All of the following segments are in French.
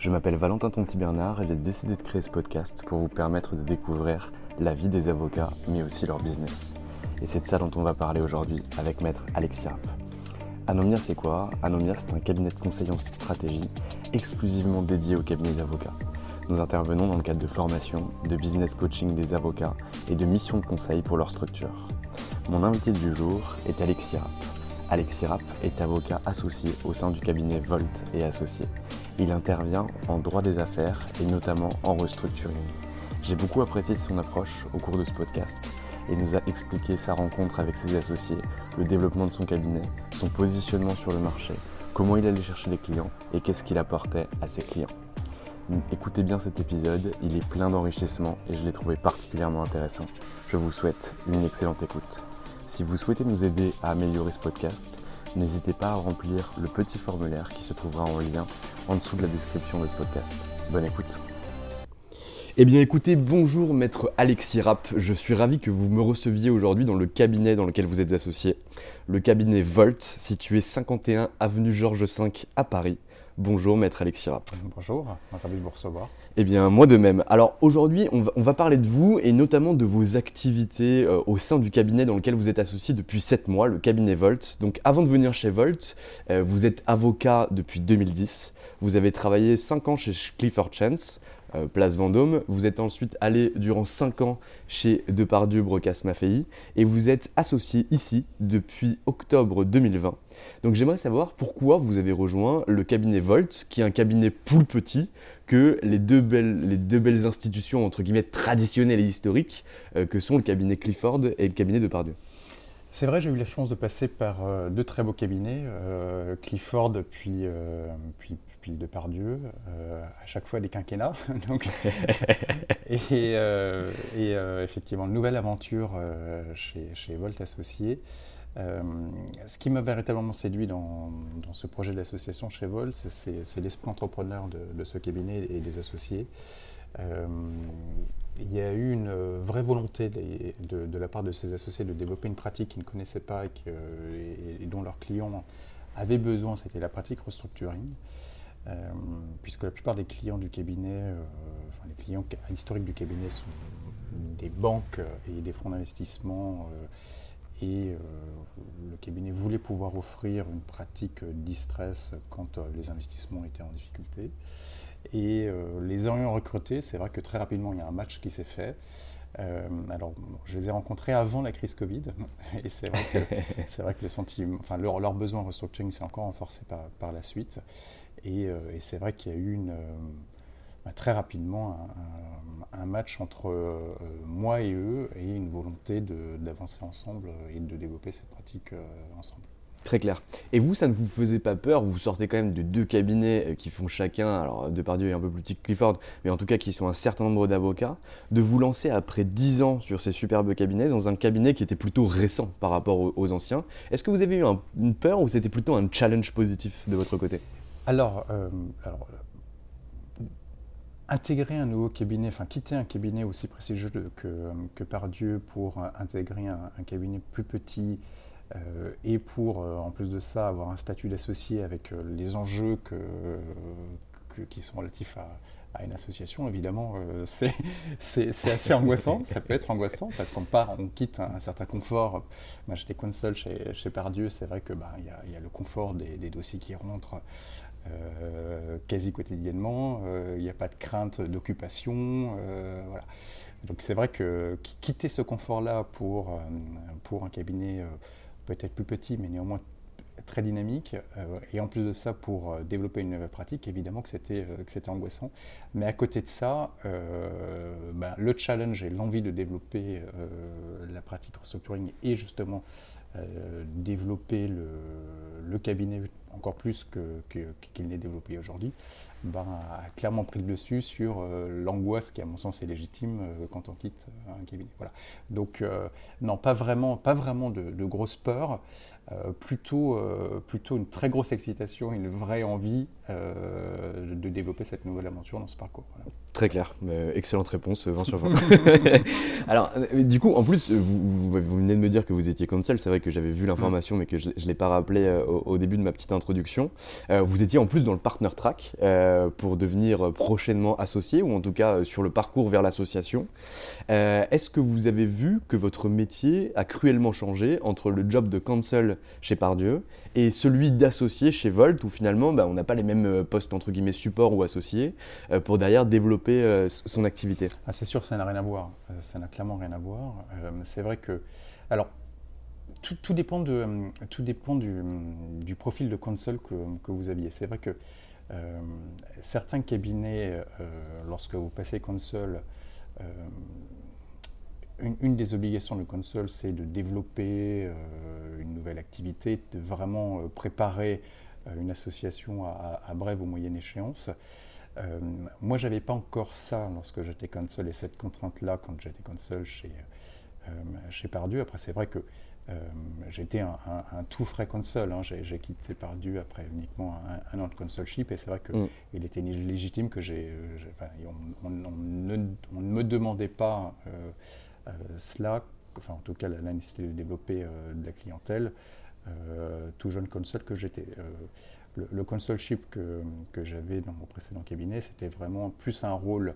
Je m'appelle Valentin Tonti Bernard et j'ai décidé de créer ce podcast pour vous permettre de découvrir la vie des avocats mais aussi leur business. Et c'est de ça dont on va parler aujourd'hui avec maître Alexis Rapp. Anomia c'est quoi? Anomia c'est un cabinet de conseil en stratégie exclusivement dédié aux cabinets d'avocats. Nous intervenons dans le cadre de formation, de business coaching des avocats et de missions de conseil pour leur structure. Mon invité du jour est Alexis Rapp. Alexis Rapp est avocat associé au sein du cabinet Volt et Associés. Il intervient en droit des affaires et notamment en restructuring. J'ai beaucoup apprécié son approche au cours de ce podcast et nous a expliqué sa rencontre avec ses associés, le développement de son cabinet, son positionnement sur le marché, comment il allait chercher les clients et qu'est-ce qu'il apportait à ses clients. Écoutez bien cet épisode, il est plein d'enrichissement et je l'ai trouvé particulièrement intéressant. Je vous souhaite une excellente écoute. Si vous souhaitez nous aider à améliorer ce podcast, n'hésitez pas à remplir le petit formulaire qui se trouvera en lien en dessous de la description de ce podcast. Bonne écoute. Eh bien écoutez, bonjour maître Alexis Rapp, je suis ravi que vous me receviez aujourd'hui dans le cabinet dans lequel vous êtes associé, le cabinet Volt, situé 51 avenue Georges V à Paris. Bonjour maître Alexis Rapp. Bonjour, ravi de vous recevoir. Eh bien, moi de même. Alors aujourd'hui, on va, on va parler de vous et notamment de vos activités euh, au sein du cabinet dans lequel vous êtes associé depuis 7 mois, le cabinet Volt. Donc avant de venir chez Volt, euh, vous êtes avocat depuis 2010. Vous avez travaillé 5 ans chez Clifford Chance, euh, Place Vendôme. Vous êtes ensuite allé durant 5 ans chez Depardieu Brocas Maffei et vous êtes associé ici depuis octobre 2020. Donc j'aimerais savoir pourquoi vous avez rejoint le cabinet Volt, qui est un cabinet poule petit, que les deux belles, les deux belles institutions entre guillemets traditionnelles et historiques euh, que sont le cabinet Clifford et le cabinet Depardieu. C'est vrai, j'ai eu la chance de passer par euh, deux très beaux cabinets, Clifford puis, euh, puis, puis Depardieu, euh, à chaque fois des quinquennats. Donc, et euh, et, euh, effectivement, une nouvelle aventure euh, chez, chez Volt Associés. Euh, ce qui m'a véritablement séduit dans, dans ce projet d'association chez Volt, c'est- l'esprit entrepreneur de, de ce cabinet et des associés. Il y a eu une vraie volonté de, de la part de ces associés de développer une pratique qu'ils ne connaissaient pas et, que- et- et dont leurs clients avaient besoin, c'était la pratique restructuring. Euh, puisque la plupart des clients du cabinet, euh, enfin les clients historiques du cabinet sont des banques et des fonds d'investissement euh, et euh, le cabinet voulait pouvoir offrir une pratique distress quand euh, les investissements étaient en difficulté. Et euh, les ayant recrutés, c'est vrai que très rapidement, il y a un match qui s'est fait. Euh, alors, je les ai rencontrés avant la crise Covid, et c'est vrai que, c'est vrai que le sentiment, enfin, leur, leur besoin en restructuring s'est encore renforcé par, par la suite. Et, euh, et c'est vrai qu'il y a eu euh, bah, très rapidement un, match entre euh, moi et eux, et une volonté d'avancer ensemble et de développer cette pratique ensemble. Très clair. Et vous, ça ne vous faisait pas peur? Vous sortez quand même de deux cabinets qui font chacun, alors Depardieu est un peu plus petit que Clifford, mais en tout cas qui sont un certain nombre d'avocats, de vous lancer après dix ans sur ces superbes cabinets dans un cabinet qui était plutôt récent par rapport aux, anciens. Est-ce que vous avez eu une peur ou c'était plutôt un challenge positif de votre côté? Alors, euh, alors, intégrer un nouveau cabinet, enfin quitter un cabinet aussi prestigieux que, que Pardieu pour intégrer un, cabinet plus petit euh, et pour, euh, en plus de ça, avoir un statut d'associé avec euh, les enjeux que, qui sont relatifs à, une association, évidemment, c'est assez angoissant. Ça peut être angoissant parce qu'on part, on quitte un, certain confort. Moi, j'étais console chez, chez Pardieu, c'est vrai qu'il bah, y, y, a le confort des dossiers qui rentrent. Euh, quasi quotidiennement. Euh, il n'y a pas de crainte d'occupation. Euh, voilà. Donc c'est vrai que quitter ce confort-là pour, pour un cabinet peut-être plus petit, mais néanmoins très dynamique, et en plus de ça, pour développer une nouvelle pratique, évidemment que c'était angoissant. Mais à côté de ça, ben, le challenge et l'envie de développer la pratique restructuring et justement développer le, cabinet encore plus qu'il que, n'est développé aujourd'hui, ben, a clairement pris le dessus sur euh, l'angoisse qui, à mon sens, est légitime euh, quand on quitte un cabinet. Voilà. Donc, euh, non, pas vraiment, pas vraiment de grosses peurs, plutôt, plutôt une très grosse excitation, une vraie envie de développer cette nouvelle aventure dans ce parcours. Très clair, excellente réponse, 20 sur 20. Alors, du coup, en plus, vous, vous, venez de me dire que vous étiez console, c'est vrai que j'avais vu l'information, mais que je ne l'ai pas rappelé au, au, début de ma petite introduction. vous étiez en plus dans le partner track. Euh, pour devenir prochainement associé, ou en tout cas euh, sur le parcours vers l'association. Euh, est-ce que vous avez vu que votre métier a cruellement changé entre le job de counsel chez Pardieu et celui d'associé chez Volt, où finalement bah, on n'a pas les mêmes postes entre guillemets support ou associé pour derrière développer son activité ah, C'est sûr ça n'a rien à voir. ça n'a clairement rien à voir. c'est vrai que. Alors, tout, tout dépend du, profil de console que, vous aviez. C'est vrai que euh, certains cabinets, euh, lorsque vous passez console, euh, une, des obligations de console, c'est de développer une nouvelle activité, de vraiment préparer une association à, brève ou moyenne échéance. moi, je n'avais pas encore ça lorsque j'étais console et cette contrainte-là quand j'étais console chez, chez Pardieu. Après, c'est vrai que euh, J'étais un, tout frais console. Hein. J'ai quitté Pardieu après uniquement un, an de consoleship et c'est vrai qu'il mm. était légitime que j'ai. on, ne, me demandait pas euh, euh, cela, enfin en tout cas la, nécessité de développer de la clientèle, tout jeune console que j'étais. le, le consoleship que, que j'avais dans mon précédent cabinet, c'était vraiment plus un rôle.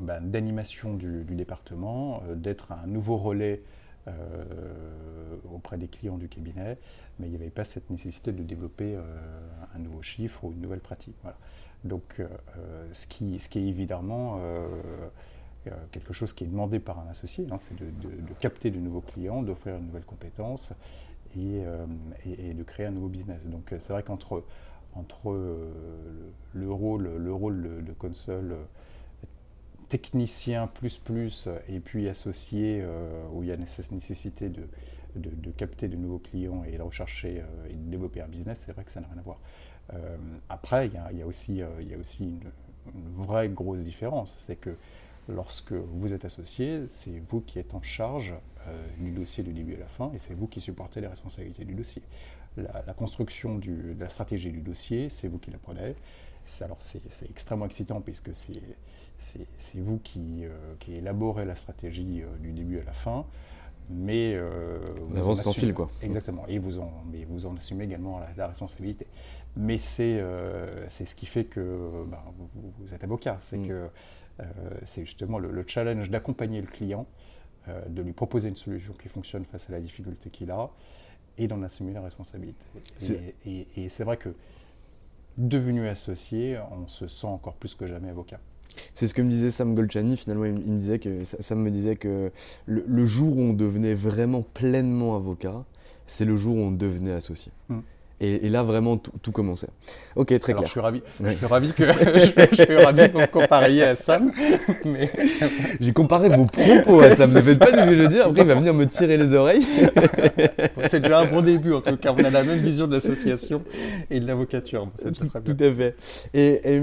Ben, d'animation du, département, d'être un nouveau relais euh, auprès des clients du cabinet, mais il n'y avait pas cette nécessité de développer euh, un nouveau chiffre ou une nouvelle pratique. Donc, euh, ce, qui, ce qui est évidemment quelque chose qui est demandé par un associé, hein, c'est de, capter de nouveaux clients, d'offrir une nouvelle compétence et, et, de créer un nouveau business. Donc c'est vrai qu'entre entre, le, rôle, le rôle de, console technicien plus plus et puis associé euh, où il y a nécessité de, capter de nouveaux clients et de rechercher euh, et de développer un business, c'est vrai que ça n'a rien à voir. Euh, après, il y, a, aussi, il y a aussi une, vraie grosse différence, c'est que lorsque vous êtes associé, c'est vous qui êtes en charge du dossier du début à la fin et c'est vous qui supportez les responsabilités du dossier. La, construction du, de la stratégie du dossier, c'est vous qui la prenez. Alors c'est extrêmement excitant puisque c'est vous qui, euh, qui, élaborez la stratégie euh, du début à la fin, mais euh, vous en sans fil quoi. Exactement, et vous en, mais vous en assumez également la, responsabilité. Mais c'est c'est ce qui fait que ben, vous, êtes avocat, c'est mm. que c'est justement le, challenge d'accompagner le client, de lui proposer une solution qui fonctionne face à la difficulté qu'il a, et d'en assumer la responsabilité. Et, et c'est vrai que devenu associé, on se sent encore plus que jamais avocat. C'est ce que me disait Sam Golchani, finalement, il, me disait que, Sam me disait que le, jour où on devenait vraiment pleinement avocat, c'est le jour où on devenait associé. Mm. Et, là, vraiment, tout, commençait. Ok, très clair. Je suis ravi, je suis ravi que je, suis ravi que vous compariez à Sam. Mais... J'ai comparé vos propos à Sam. Ne faites pas de ce que je veux dire. Après, il va venir me tirer les oreilles. c'est déjà un bon début, en tout cas. On a la même vision de l'association et de l'avocature. Tout, à fait. Et,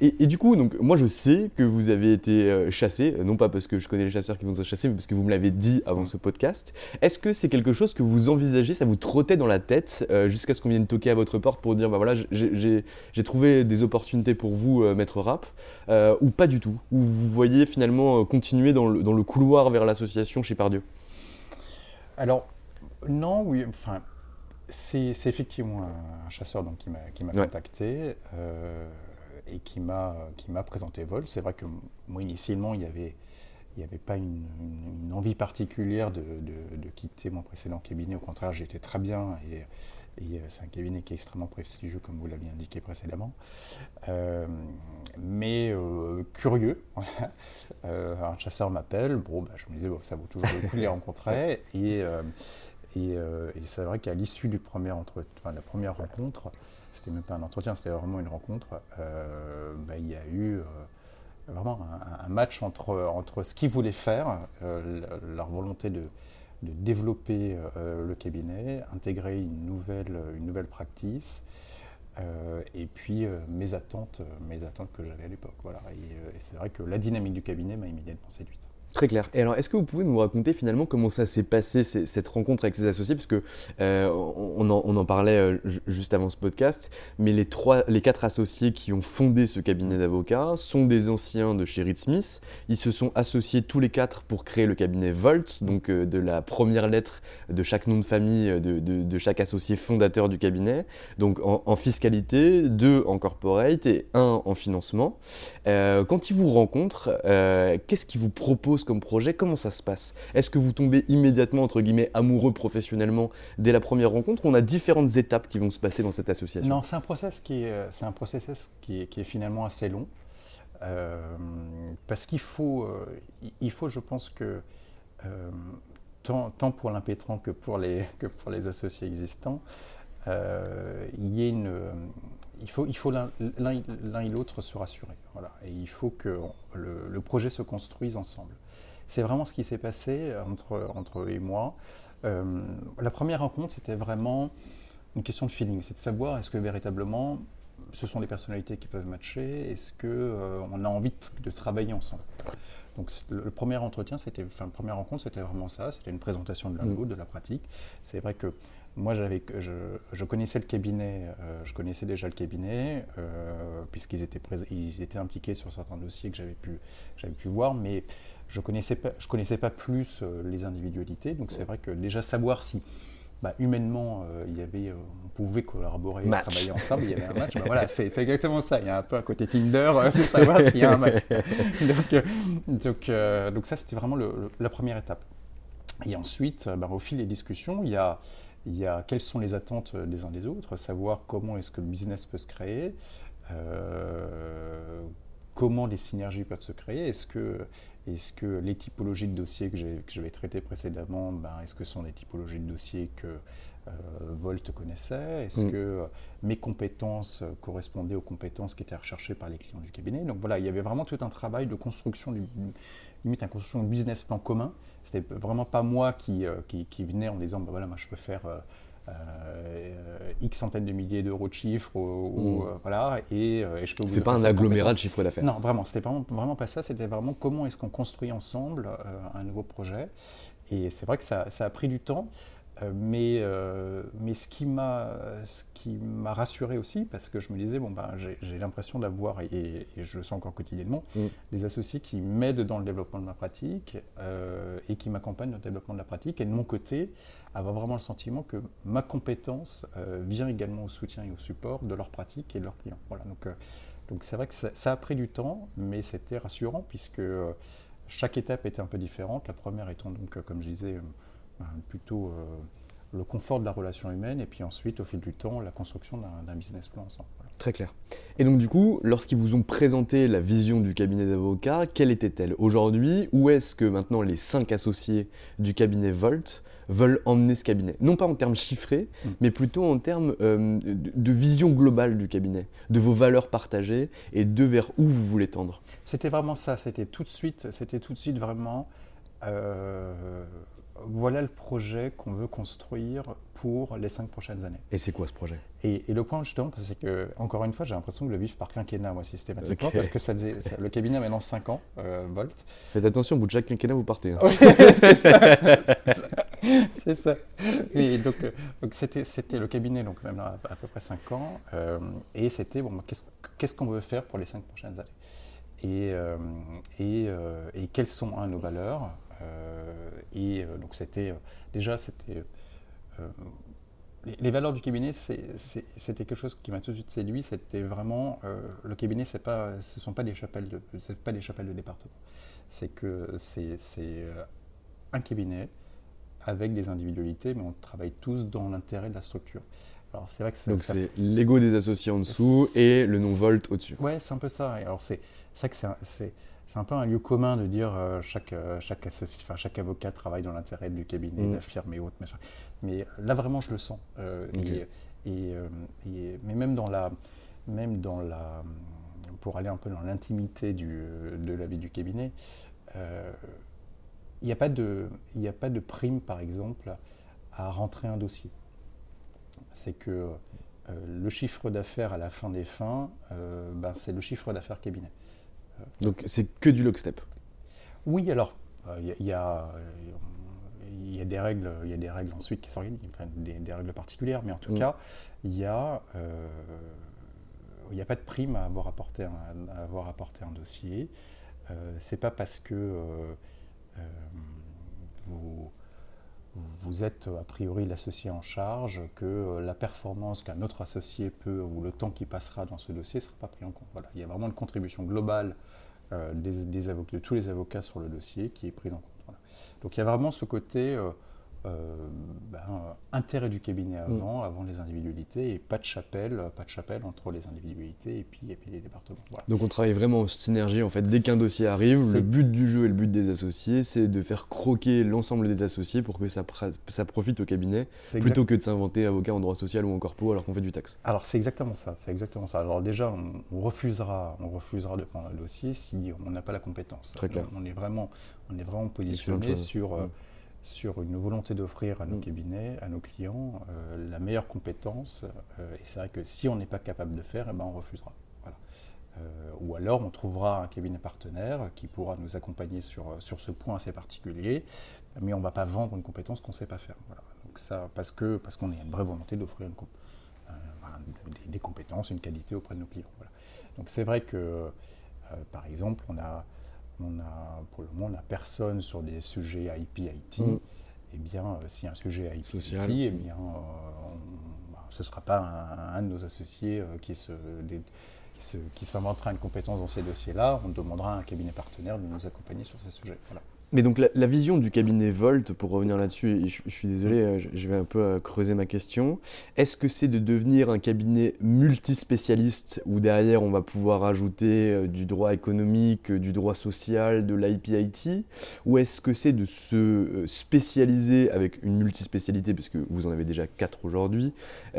et, du coup, donc, moi, je sais que vous avez été euh, chassé, non pas parce que je connais les chasseurs qui vont se chasser, mais parce que vous me l'avez dit avant ce podcast. Est-ce que c'est quelque chose que vous envisagez, ça vous trottait dans la tête euh, jusqu'à ce qu'on vienne toquer à votre porte pour dire bah voilà, j'ai trouvé des opportunités pour vous, euh, maître rap, euh, ou pas du tout Ou vous voyez finalement continuer dans le, dans le couloir vers l'association chez Pardieu? Alors, non, oui, enfin, c'est effectivement un, chasseur donc, qui m'a contacté et qui m'a présenté Vol. C'est vrai que moi, initialement, il y avait il n'y avait pas une, envie particulière de, quitter mon précédent cabinet. Au contraire, j'étais très bien et, euh, c'est un cabinet qui est extrêmement prestigieux, comme vous l'aviez indiqué précédemment. Euh, mais euh, curieux, un chasseur m'appelle. Bon, bah, je me disais, ça vaut toujours le coup de les rencontrer. Et, et, c'est vrai qu'à l'issue du premier entre, la première rencontre, c'était même pas un entretien, c'était vraiment une rencontre, bah, il y a eu vraiment un, match entre, entre ce qu'ils voulaient faire, leur volonté de, de développer euh, le cabinet, intégrer une nouvelle, une practice, euh, et puis mes attentes, mes attentes que j'avais à l'époque. Voilà. et c'est vrai que la dynamique du cabinet m'a immédiatement séduite. Très clair. Et alors, est-ce que vous pouvez nous raconter finalement comment ça s'est passé, cette rencontre avec ses associés? Parce que euh, on, en, parlait euh, juste avant ce podcast, mais les, trois, les quatre associés qui ont fondé ce cabinet d'avocats sont des anciens de chez Reed Smith. Ils se sont associés tous les quatre pour créer le cabinet Volt, donc euh, de la première lettre de chaque nom de famille de, chaque associé fondateur du cabinet. Donc en, fiscalité, deux en corporate et un en financement. quand ils vous rencontrent, qu'est-ce qu'ils vous proposent comme projet Comment ça se passe? Est-ce que vous tombez immédiatement, entre guillemets, amoureux professionnellement dès la première rencontre on a différentes étapes qui vont se passer dans cette association? Non, c'est un process qui est, euh, c'est un processus qui est, finalement assez long. Euh, parce qu'il faut, euh, il faut, je pense que, tant, pour l'impétrant que pour les, que pour les associés existants, il y ait une, il faut, il faut l'un et l'autre se rassurer. Voilà. Et il faut que le, projet se construise ensemble. C'est vraiment ce qui s'est passé entre, entre eux et moi. Euh, la première rencontre, c'était vraiment une question de feeling, c'est de savoir est-ce que véritablement ce sont des personnalités qui peuvent matcher, est-ce qu'on euh, on a envie de, travailler ensemble. Donc le, premier entretien, c'était, enfin, la première rencontre, c'était vraiment ça, c'était une présentation de l'un de la pratique. C'est vrai que moi, j'avais, je, je, connaissais le cabinet, euh, je connaissais déjà le cabinet, puisqu'ils étaient, ils étaient impliqués sur certains dossiers que j'avais pu, j'avais pu voir, mais je ne connaissais, pas, je connaissais pas plus euh, les individualités, donc c'est vrai que déjà savoir si bah, humainement euh, il y avait, euh, on pouvait collaborer, travailler ensemble, il y avait un match, bah, voilà, c'est exactement ça. Il y a un peu un côté Tinder pour savoir s'il y a un match. donc, donc, donc ça, c'était vraiment la première étape. Et ensuite, bah, au fil des discussions, il y a, il y a quelles sont les attentes des uns des autres, savoir comment est-ce que le business peut se créer, comment les synergies peuvent se créer, est-ce que est-ce que les typologies de dossiers que j'avais traitées précédemment, ben, est-ce que ce sont des typologies de dossiers que euh, Volt connaissait? Est-ce mm. que euh, mes compétences euh, correspondaient aux compétences qui étaient recherchées par les clients du cabinet? Donc voilà, il y avait vraiment tout un travail de construction, du, limite une construction de business plan commun. C'était vraiment pas moi qui, qui, venais en disant, ben voilà, moi je peux faire euh, X centaines de milliers d'euros de chiffre, ou, mm. euh, voilà, et, euh, et, je peux C'est pas un agglomérat de chiffre d'affaires. Non, vraiment, c'était vraiment, vraiment pas ça, c'était vraiment comment est-ce qu'on construit ensemble un nouveau projet. Et c'est vrai que ça, ça, a pris du temps. Euh, mais, euh, mais ce qui m'a rassuré aussi, parce que je me disais, bon, ben, j'ai l'impression d'avoir, et, je le sens encore quotidiennement, mm. des associés qui m'aident dans le développement de ma pratique euh, et qui m'accompagnent dans le développement de la pratique. Et de mon côté, avoir vraiment le sentiment que ma compétence vient également au soutien et au support de leur pratique et de leurs clients. Voilà, donc donc c'est vrai que ça, ça, a pris du temps, mais c'était rassurant puisque chaque étape était un peu différente. La première étant donc, comme je disais, plutôt euh, le confort de la relation humaine et puis ensuite, au fil du temps, la construction d'un business plan ensemble. Très clair. Et donc du coup, lorsqu'ils vous ont présenté la vision du cabinet d'avocats, quelle était-elle aujourd'hui? Où est-ce que maintenant les cinq associés du cabinet Volt veulent emmener ce cabinet? Non pas en termes chiffrés, mm. mais plutôt en termes euh, de, vision globale du cabinet, de vos valeurs partagées et de vers où vous voulez tendre. C'était vraiment ça, c'était tout de suite, c'était tout de suite vraiment euh, voilà le projet qu'on veut construire pour les cinq prochaines années. Et c'est quoi ce projet? Et, le point justement, c'est que, encore une fois, j'ai l'impression de le vivre par quinquennat, moi, systématiquement, parce que ça faisait, le cabinet a maintenant 5 ans, euh, Volt. Faites attention, au bout de chaque quinquennat, vous partez. Hein. c'est ça. c'est ça. Et donc, euh, donc c'était, c'était le cabinet, donc même à, à peu près 5 ans, euh, et c'était, bon, qu'est-ce, qu'est-ce qu'on veut faire pour les 5 prochaines années? Et, et, et, quelles sont nos valeurs? Et euh, donc c'était euh, déjà c'était les, valeurs du cabinet, c'était quelque chose qui m'a tout de suite séduit. C'était vraiment le cabinet, c'est pas, ce sont pas des chapelles de, pas des chapelles de département. C'est que c'est un cabinet avec des individualités, mais on travaille tous dans l'intérêt de la structure. Alors c'est vrai que donc c'est l'ego des associés en dessous et le non Volt au-dessus. Ouais, c'est un peu ça. alors c'est ça que c'est c'est un peu un lieu commun de dire euh, chaque, euh, chaque, chaque avocat travaille dans l'intérêt du cabinet, mm. de la firme et autres. Machin. Mais là, vraiment, je le sens. Euh, et, mais même dans la. Même dans la pour aller un peu dans l'intimité de la vie du cabinet, il n'y a, pas de, a pas de prime, par exemple, à rentrer un dossier. C'est que le chiffre d'affaires à la fin des fins, ben, c'est le chiffre d'affaires cabinet. Donc c'est que du lockstep Oui, alors il euh, y, a, y, a des règles, il y a des règles ensuite qui s'organisent, des, règles particulières, mais en tout mm. cas, il n'y a, euh, a pas de prime à avoir apporté un, à avoir apporté un dossier. Euh, c'est pas parce que euh, vous, vous êtes a priori l'associé en charge que la performance qu'un autre associé peut ou le temps qui passera dans ce dossier ne sera pas pris en compte. Voilà. Il y a vraiment une contribution globale euh, des, avocats, de tous les avocats sur le dossier qui est prise en compte. Donc il y a vraiment ce côté euh, euh, ben, intérêt du cabinet mm. avant, avant les individualités, et pas de chapelle, pas de chapelle entre les individualités et puis, et puis les départements. Donc on travaille vraiment en synergie, en fait, dès qu'un dossier arrive, le but du jeu et le but des associés, c'est de faire croquer l'ensemble des associés pour que ça, ça profite au cabinet, plutôt que de s'inventer avocat en droit social ou en corpo alors qu'on fait du taxe. Alors c'est exactement ça, c'est exactement ça. Alors déjà, on, refusera, on refusera de prendre un dossier si on n'a pas la compétence. Très clair. On est vraiment, on est vraiment positionné sur... Euh, mm sur une volonté d'offrir à nos mm. cabinets, à nos clients, euh, la meilleure compétence. Euh, et c'est vrai que si on n'est pas capable de faire, eh ben on refusera. Euh, ou alors on trouvera un cabinet partenaire qui pourra nous accompagner sur, sur ce point assez particulier, mais on ne va pas vendre une compétence qu'on ne sait pas faire. Donc ça, parce qu'on parce qu'on a une vraie volonté d'offrir des, des, compétences, une qualité auprès de nos clients. Donc c'est vrai que, par exemple, on a on a, pour le moment, on n'a personne sur des sujets IP-IT. Mm. Eh bien, euh, si un sujet IP-IT, eh bien, euh, bah, ce ne sera pas un, de nos associés euh, qui se, qui s'inventera une compétence dans ces dossiers-là, on demandera à un cabinet partenaire de nous accompagner sur ces sujets. Voilà. Mais donc la, vision du cabinet Volt, pour revenir là-dessus, je, suis désolé, euh, je, vais un peu euh, creuser ma question. Est-ce que c'est de devenir un cabinet multispécialiste où derrière on va pouvoir ajouter euh, du droit économique, du droit social, de l'IPIT Ou est-ce que c'est de se spécialiser avec une multispécialité, parce que vous en avez déjà quatre aujourd'hui,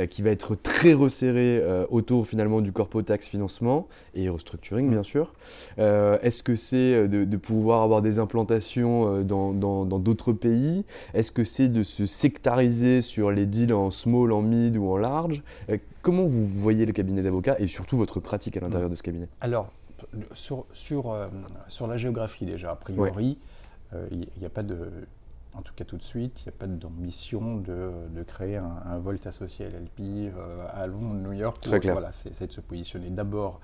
qui va être très resserré autour finalement du corpo tax financement et restructuring bien sûr? Est-ce que c'est de pouvoir avoir des implantations euh, dans d'autres pays Est-ce que c'est de se sectariser sur les deals en small, en mid ou en large? Euh, Comment vous voyez le cabinet d'avocats et surtout votre pratique à l'intérieur de ce cabinet? Alors, sur, sur, euh, sur la géographie déjà, a priori, il n'y a pas de, en tout cas tout de suite, il n'y a pas d'ambition de, de, créer un, un, Volt associé à l'LP à Londres, New York. Très clair. Voilà, c'est de se positionner d'abord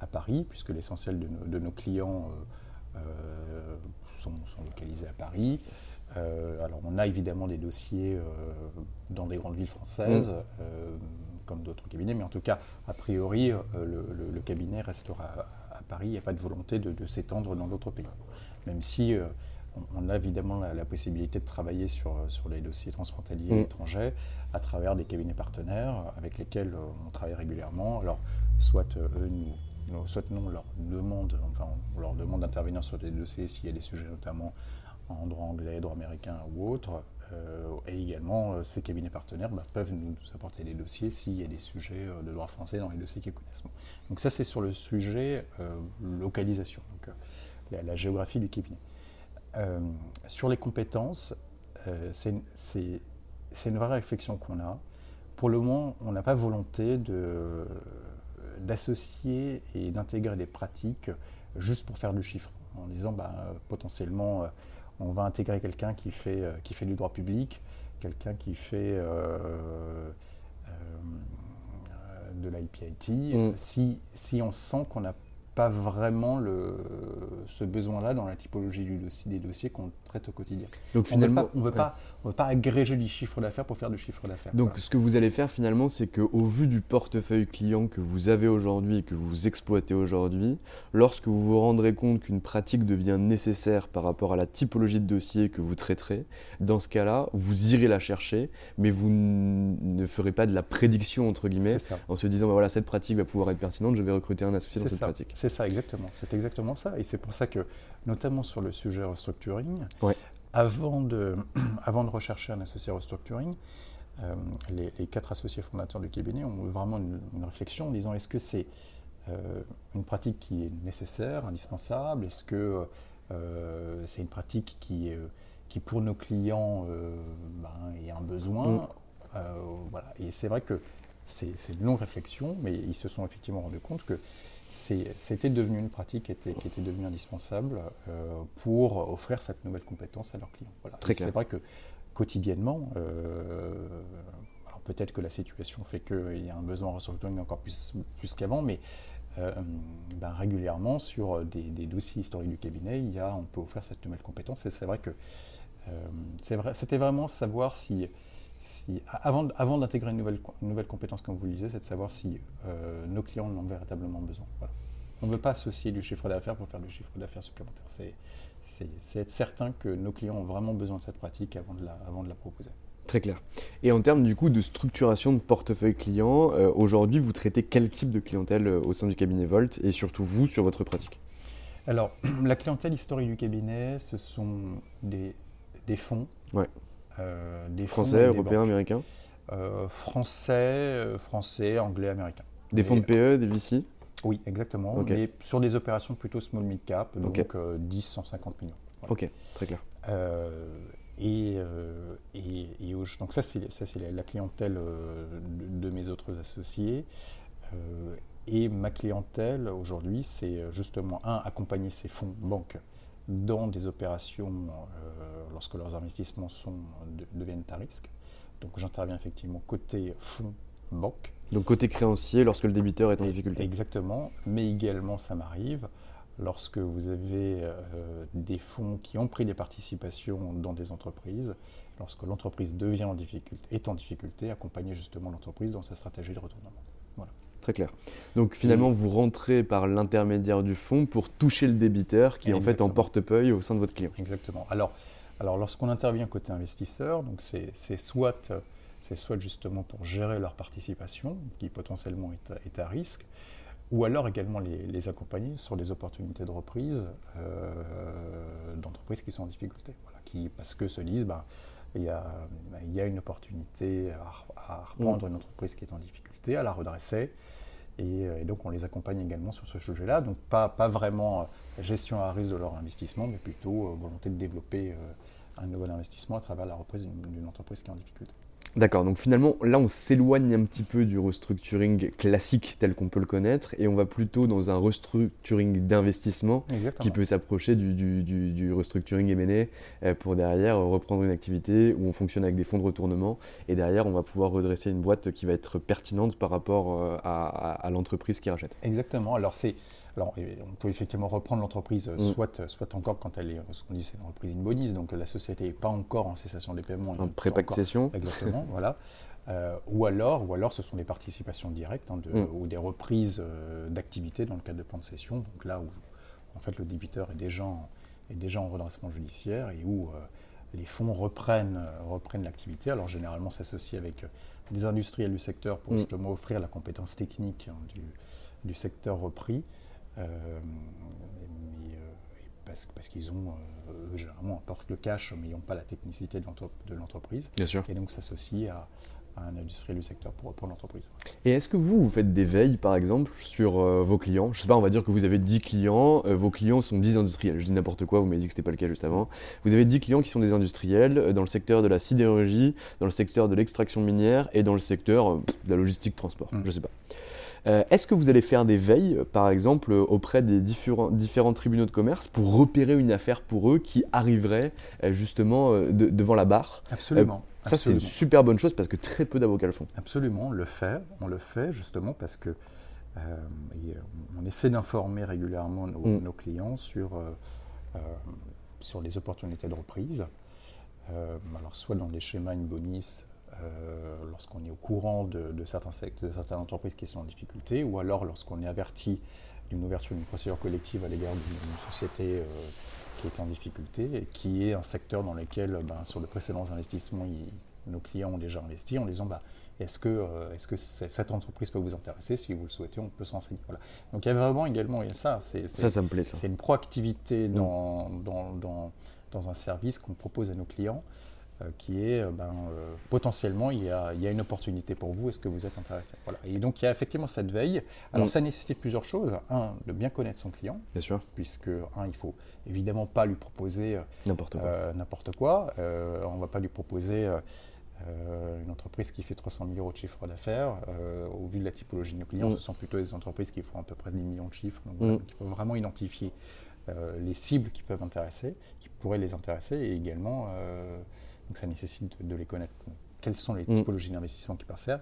à Paris, puisque l'essentiel de, de, nos clients sont, localisés à Paris. Euh, alors on a évidemment des dossiers euh, dans des grandes villes françaises, mm. euh, comme d'autres cabinets, mais en tout cas, a priori, le, cabinet restera à, Paris. Il n'y a pas de volonté de, s'étendre dans d'autres pays. Même si on, a évidemment la, possibilité de travailler sur, sur les dossiers transfrontaliers Mm. étrangers à travers des cabinets partenaires avec lesquels on travaille régulièrement. Alors, soit eux nous, nous- on leur demande, enfin, on leur demande d'intervenir sur des dossiers s'il y a des sujets notamment en droit anglais, droit américain ou autre. Euh, et également, euh, ces cabinets partenaires bah, peuvent nous, apporter des dossiers s'il y a des sujets euh, de droit français dans les dossiers qu'ils connaissent. Donc ça, c'est sur le sujet localisation, donc la, géographie du cabinet. Sur les compétences, c'est une vraie réflexion qu'on a. Pour le moment, on n'a pas volonté de- d'associer et d'intégrer des pratiques juste pour faire du chiffre, en disant bah, potentiellement euh, on va intégrer quelqu'un qui fait, euh, qui fait du droit public, quelqu'un qui fait euh, euh, de l'IPIT, Mm. si, si on sent qu'on n'a pas vraiment le, ce besoin-là dans la typologie du dossier, des dossiers qu'on traite au quotidien. Donc On veut pas, on veut ouais. pas, on veut pas agréger du chiffre d'affaires pour faire du chiffre d'affaires. Donc Voilà. ce que vous allez faire finalement, c'est qu'au vu du portefeuille client que vous avez aujourd'hui et que vous exploitez aujourd'hui, lorsque vous vous rendrez compte qu'une pratique devient nécessaire par rapport à la typologie de dossier que vous traiterez, dans ce cas-là, vous irez la chercher, mais vous ne ferez pas de la prédiction entre guillemets en se disant bah voilà cette pratique va pouvoir être pertinente, je vais recruter un associé dans cette ça, pratique. c'est ça, exactement. C'est exactement ça. Et c'est pour ça que, notamment sur le sujet restructuring, Ouais. Avant, de, avant de rechercher un associé restructuring, euh, les, les quatre associés fondateurs du cabinet ont eu vraiment une, une réflexion en disant est-ce que c'est euh, une pratique qui est nécessaire, indispensable? Est-ce que euh, c'est une pratique qui, qui pour nos clients, ben, est un besoin? Mm. Voilà. Et c'est vrai que c'est une longue réflexion, mais ils se sont effectivement rendus compte que c'était devenu une pratique qui était, qui était devenue indispensable euh, pour offrir cette nouvelle compétence à leurs clients. Voilà. C'est vrai que quotidiennement, euh, alors peut-être que la situation fait qu'il y a un besoin en restructuring encore plus, plus qu'avant, mais euh, ben, régulièrement sur des, des dossiers historiques du cabinet, il y a, on peut offrir cette nouvelle compétence. Et c'est vrai que vrai, c'était vraiment savoir si, si avant, avant d'intégrer une nouvelle, une nouvelle compétence, comme vous le disiez, c'est de savoir si euh, nos clients en ont véritablement besoin. Voilà. On ne veut pas associer du chiffre d'affaires pour faire du chiffre d'affaires supplémentaire. C'est, être certain que nos clients ont vraiment besoin de cette pratique avant de la, avant de la proposer. Très clair. Et en termes du coup de structuration de portefeuille client, euh, aujourd'hui vous traitez quel type de clientèle euh, au sein du cabinet Volt et surtout vous sur votre pratique? Alors, la clientèle historique du cabinet, ce sont des, des fonds. Ouais. Euh, des Français, européens, américains Euh, français, euh, français, anglais, américain. Des fonds de PE, des VC Oui, exactement. Ok. Mais sur des opérations plutôt small mid cap, donc Ok. euh, 10, 150 millions. Voilà. Ok, très clair. Et, euh, et, et donc ça c'est ça c'est la, la clientèle euh, de, de mes autres associés. Euh, et ma clientèle aujourd'hui, c'est justement un accompagner ces fonds banques dans des opérations euh, lorsque leurs investissements sont, de- deviennent à risque. Donc j'interviens effectivement côté fonds banque. Donc côté créancier, lorsque le débiteur est en difficulté. Exactement, mais également ça m'arrive lorsque vous avez euh, des fonds qui ont pris des participations dans des entreprises, lorsque l'entreprise devient en difficulté, est en difficulté, accompagner justement l'entreprise dans sa stratégie de retournement. Très clair. Donc finalement, vous rentrez par l'intermédiaire du fonds pour toucher le débiteur qui est en fait en portefeuille au sein de votre client. Exactement. Alors, alors lorsqu'on intervient côté investisseur, donc c'est soit, soit justement pour gérer leur participation, qui potentiellement est à, est à risque, ou alors également les, les accompagner sur des opportunités de reprise euh, d'entreprises qui sont en difficulté. Voilà, qui, parce que se disent, bah, il y, a, il y a une opportunité à, à reprendre une entreprise qui est en difficulté, à la redresser. Et, euh, et donc on les accompagne également sur ce sujet-là. Donc pas, pas vraiment euh, gestion à risque de leur investissement, mais plutôt euh, volonté de développer un nouvel investissement à travers la reprise d'une entreprise qui est en difficulté. D'accord, donc finalement, là, on s'éloigne un petit peu du restructuring classique tel qu'on peut le connaître et on va plutôt dans un restructuring d'investissement qui peut s'approcher du, du, du- du restructuring M&A euh, pour derrière euh, reprendre une activité où on fonctionne avec des fonds de retournement et derrière, on va pouvoir redresser une boîte qui va être pertinente par rapport euh, à, à- à l'entreprise qui rachète. Exactement. Alors c'est alors, euh, on peut effectivement reprendre l'entreprise, euh, Mm. soit, soit encore quand elle est, ce qu'on dit, c'est une reprise in bonis, donc euh, la société n'est pas encore en cessation des paiements. Encore- session. Exactement, voilà. Euh, ou, alors, ou alors ce sont des participations directes hein, de- Mm. ou des reprises euh, d'activités dans le cadre de plans de session. Donc là où en fait le débiteur est déjà en, est déjà en redressement judiciaire et où les fonds reprennent, reprennent l'activité. Alors généralement s'associent avec des industriels du secteur pour mm. justement offrir la compétence technique hein, du, du, secteur repris. Mais, parce, parce qu'ils ont, eux, généralement, apportent le cash, mais ils n'ont pas la technicité de l'entreprise. Bien sûr. Et donc s'associent à, un industriel du secteur pour, pour l'entreprise. Et est-ce que vous, vous faites des veilles, par exemple, sur euh, vos clients? Je ne sais pas, on va dire que vous avez 10 clients, euh, vos clients sont 10 industriels. Je dis n'importe quoi, vous m'avez dit que ce n'était pas le cas juste avant. Vous avez 10 clients qui sont des industriels euh, dans le secteur de la sidérurgie, dans le secteur de l'extraction minière et dans le secteur de la logistique transport. Mm. Je ne sais pas. Euh, est-ce que vous allez faire des veilles, par exemple, auprès des différents, différents, tribunaux de commerce pour repérer une affaire pour eux qui arriverait euh, justement euh, devant la barre? Absolument. ça, c'est une super bonne chose parce que très peu d'avocats le font. Absolument, on le fait. On le fait justement parce que on essaie d'informer régulièrement nos, mm. clients sur, sur les opportunités de reprise. alors, soit dans des schémas une bonus euh, lorsqu'on est au courant de, certains de certaines entreprises qui sont en difficulté, ou alors lorsqu'on est averti d'une ouverture d'une procédure collective à l'égard d'une société euh, qui est en difficulté et qui est un secteur dans lequel, ben, sur de précédents investissements, nos clients ont déjà investi en disant bah, est-ce que, euh, est-ce que cette entreprise peut vous intéresser? Si vous le souhaitez, on peut s'en renseigner. Voilà. Donc il y a vraiment également ça. C'est, ça, ça me plaît. C'est une proactivité mm. dans, dans, dans, dans, un service qu'on propose à nos clients qui est euh, ben, euh, potentiellement il y, a, il y, a, une opportunité pour vous, est-ce que vous êtes intéressé? Voilà. Et donc il y a effectivement cette veille. Alors mm. ça nécessite plusieurs choses. Un, de bien connaître son client. Bien sûr. Puisque, un, il faut évidemment pas lui proposer n'importe quoi. n'importe quoi. on ne va pas lui proposer une entreprise qui fait 300 000 euros de chiffre d'affaires. au vu de la typologie de nos clients, mm. ce sont plutôt des entreprises qui font à peu près 10 millions de chiffres. Donc, mm. il faut vraiment identifier les cibles qui peuvent intéresser, qui pourraient les intéresser et également donc ça nécessite de, les connaître. Quelles sont les mm. typologies d'investissement qu'ils peuvent faire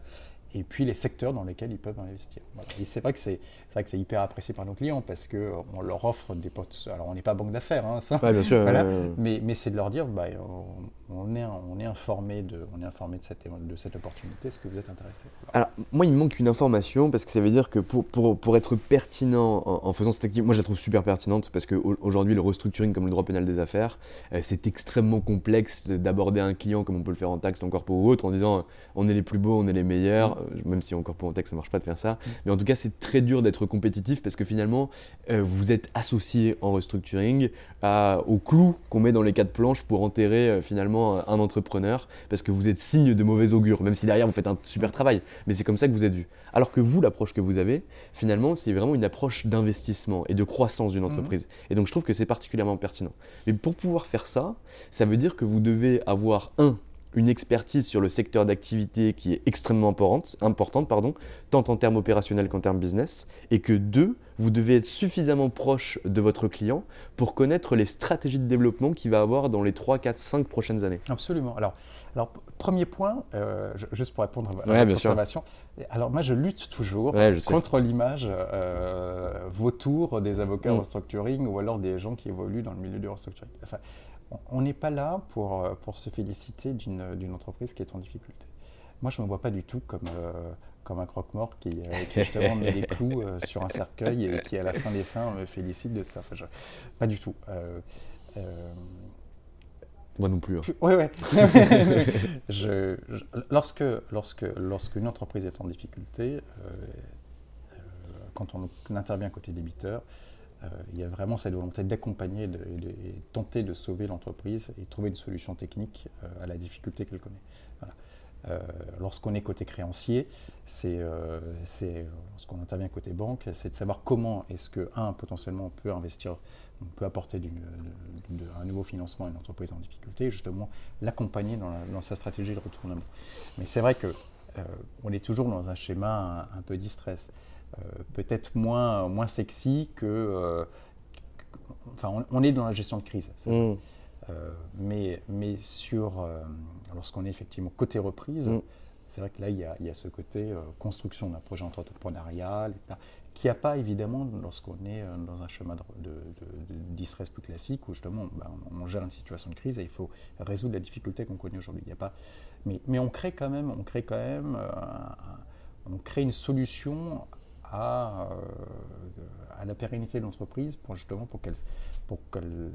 et puis les secteurs dans lesquels ils peuvent investir. Et c'est vrai que c'est vrai que c'est hyper apprécié par nos clients parce que on leur offre des potes. Alors on n'est pas banque d'affaires, hein, ça. bien sûr. Mais, mais c'est de leur dire, bah, on, est on est informé de on est informé de cette de cette opportunité. Est-ce que vous êtes intéressé? Alors moi il me manque une information parce que ça veut dire que pour, pour, pour être pertinent en, faisant cette activité, moi je la trouve super pertinente parce qu'aujourd'hui le restructuring comme le droit pénal des affaires, euh, c'est extrêmement complexe d'aborder un client comme on peut le faire en taxe, en corpo ou autre, en disant on est les plus beaux, on est les meilleurs euh, même si encore pour en texte ça marche pas de faire ça. Mm. Mais en tout cas, c'est très dur d'être compétitif parce que finalement, euh, vous êtes associé en restructuring au clou qu'on met dans les quatre planches pour enterrer euh, un entrepreneur parce que vous êtes signe de mauvais augure, même si derrière vous faites un super travail. Mais c'est comme ça que vous êtes vu. Alors que vous, l'approche que vous avez, finalement, c'est vraiment une approche d'investissement et de croissance d'une mm. entreprise. Et donc, je trouve que c'est particulièrement pertinent. Mais pour pouvoir faire ça, ça veut dire que vous devez avoir un une expertise sur le secteur d'activité qui est extrêmement importante, importante pardon, tant en termes opérationnels qu'en termes business, et que deux, vous devez être suffisamment proche de votre client pour connaître les stratégies de développement qu'il va avoir dans les 3, 4, 5 prochaines années. Absolument. Alors, alors premier point, euh, juste pour répondre à votre observation, alors moi je lutte toujours contre l'image euh, vautour des avocats mm. restructuring ou alors des gens qui évoluent dans le milieu du restructuring. Enfin, on n'est pas là pour, euh, pour se féliciter d'une entreprise qui est en difficulté. Moi, je ne me vois pas du tout comme, euh, comme un croque-mort qui, euh, justement met des clous sur un cercueil et qui, à la fin des fins, me félicite de ça. pas du tout. Moi non plus. Hein. Oui, oui. je, lorsque, lorsque, lorsqu'une entreprise est en difficulté, quand on intervient côté débiteur, euh, il y a vraiment cette volonté d'accompagner et de, tenter de sauver l'entreprise et trouver une solution technique euh, à la difficulté qu'elle connaît. Euh, lorsqu'on est côté créancier, c'est lorsqu'on intervient côté banque, c'est de savoir comment est-ce que, un, potentiellement, on peut investir, on peut apporter un nouveau financement à une entreprise en difficulté, justement l'accompagner dans, sa stratégie de retournement. Mais c'est vrai que on est toujours dans un schéma un, un peu distress. Euh, peut-être moins, moins sexy que. Euh, enfin, on, est dans la gestion de crise. Mm. Euh, mais, mais sur. Lorsqu'on est effectivement côté reprise, mm. c'est vrai que là, il y a, il y a ce côté construction d'un projet entrepreneurial, qui n'y a pas évidemment lorsqu'on est dans un chemin de, de, distress plus classique où justement ben, on gère une situation de crise et il faut résoudre la difficulté qu'on connaît aujourd'hui. Il y a pas, mais, mais on crée quand même, on crée quand même, on crée une solution à, à la pérennité de l'entreprise pour justement pour qu'elle pour qu'elle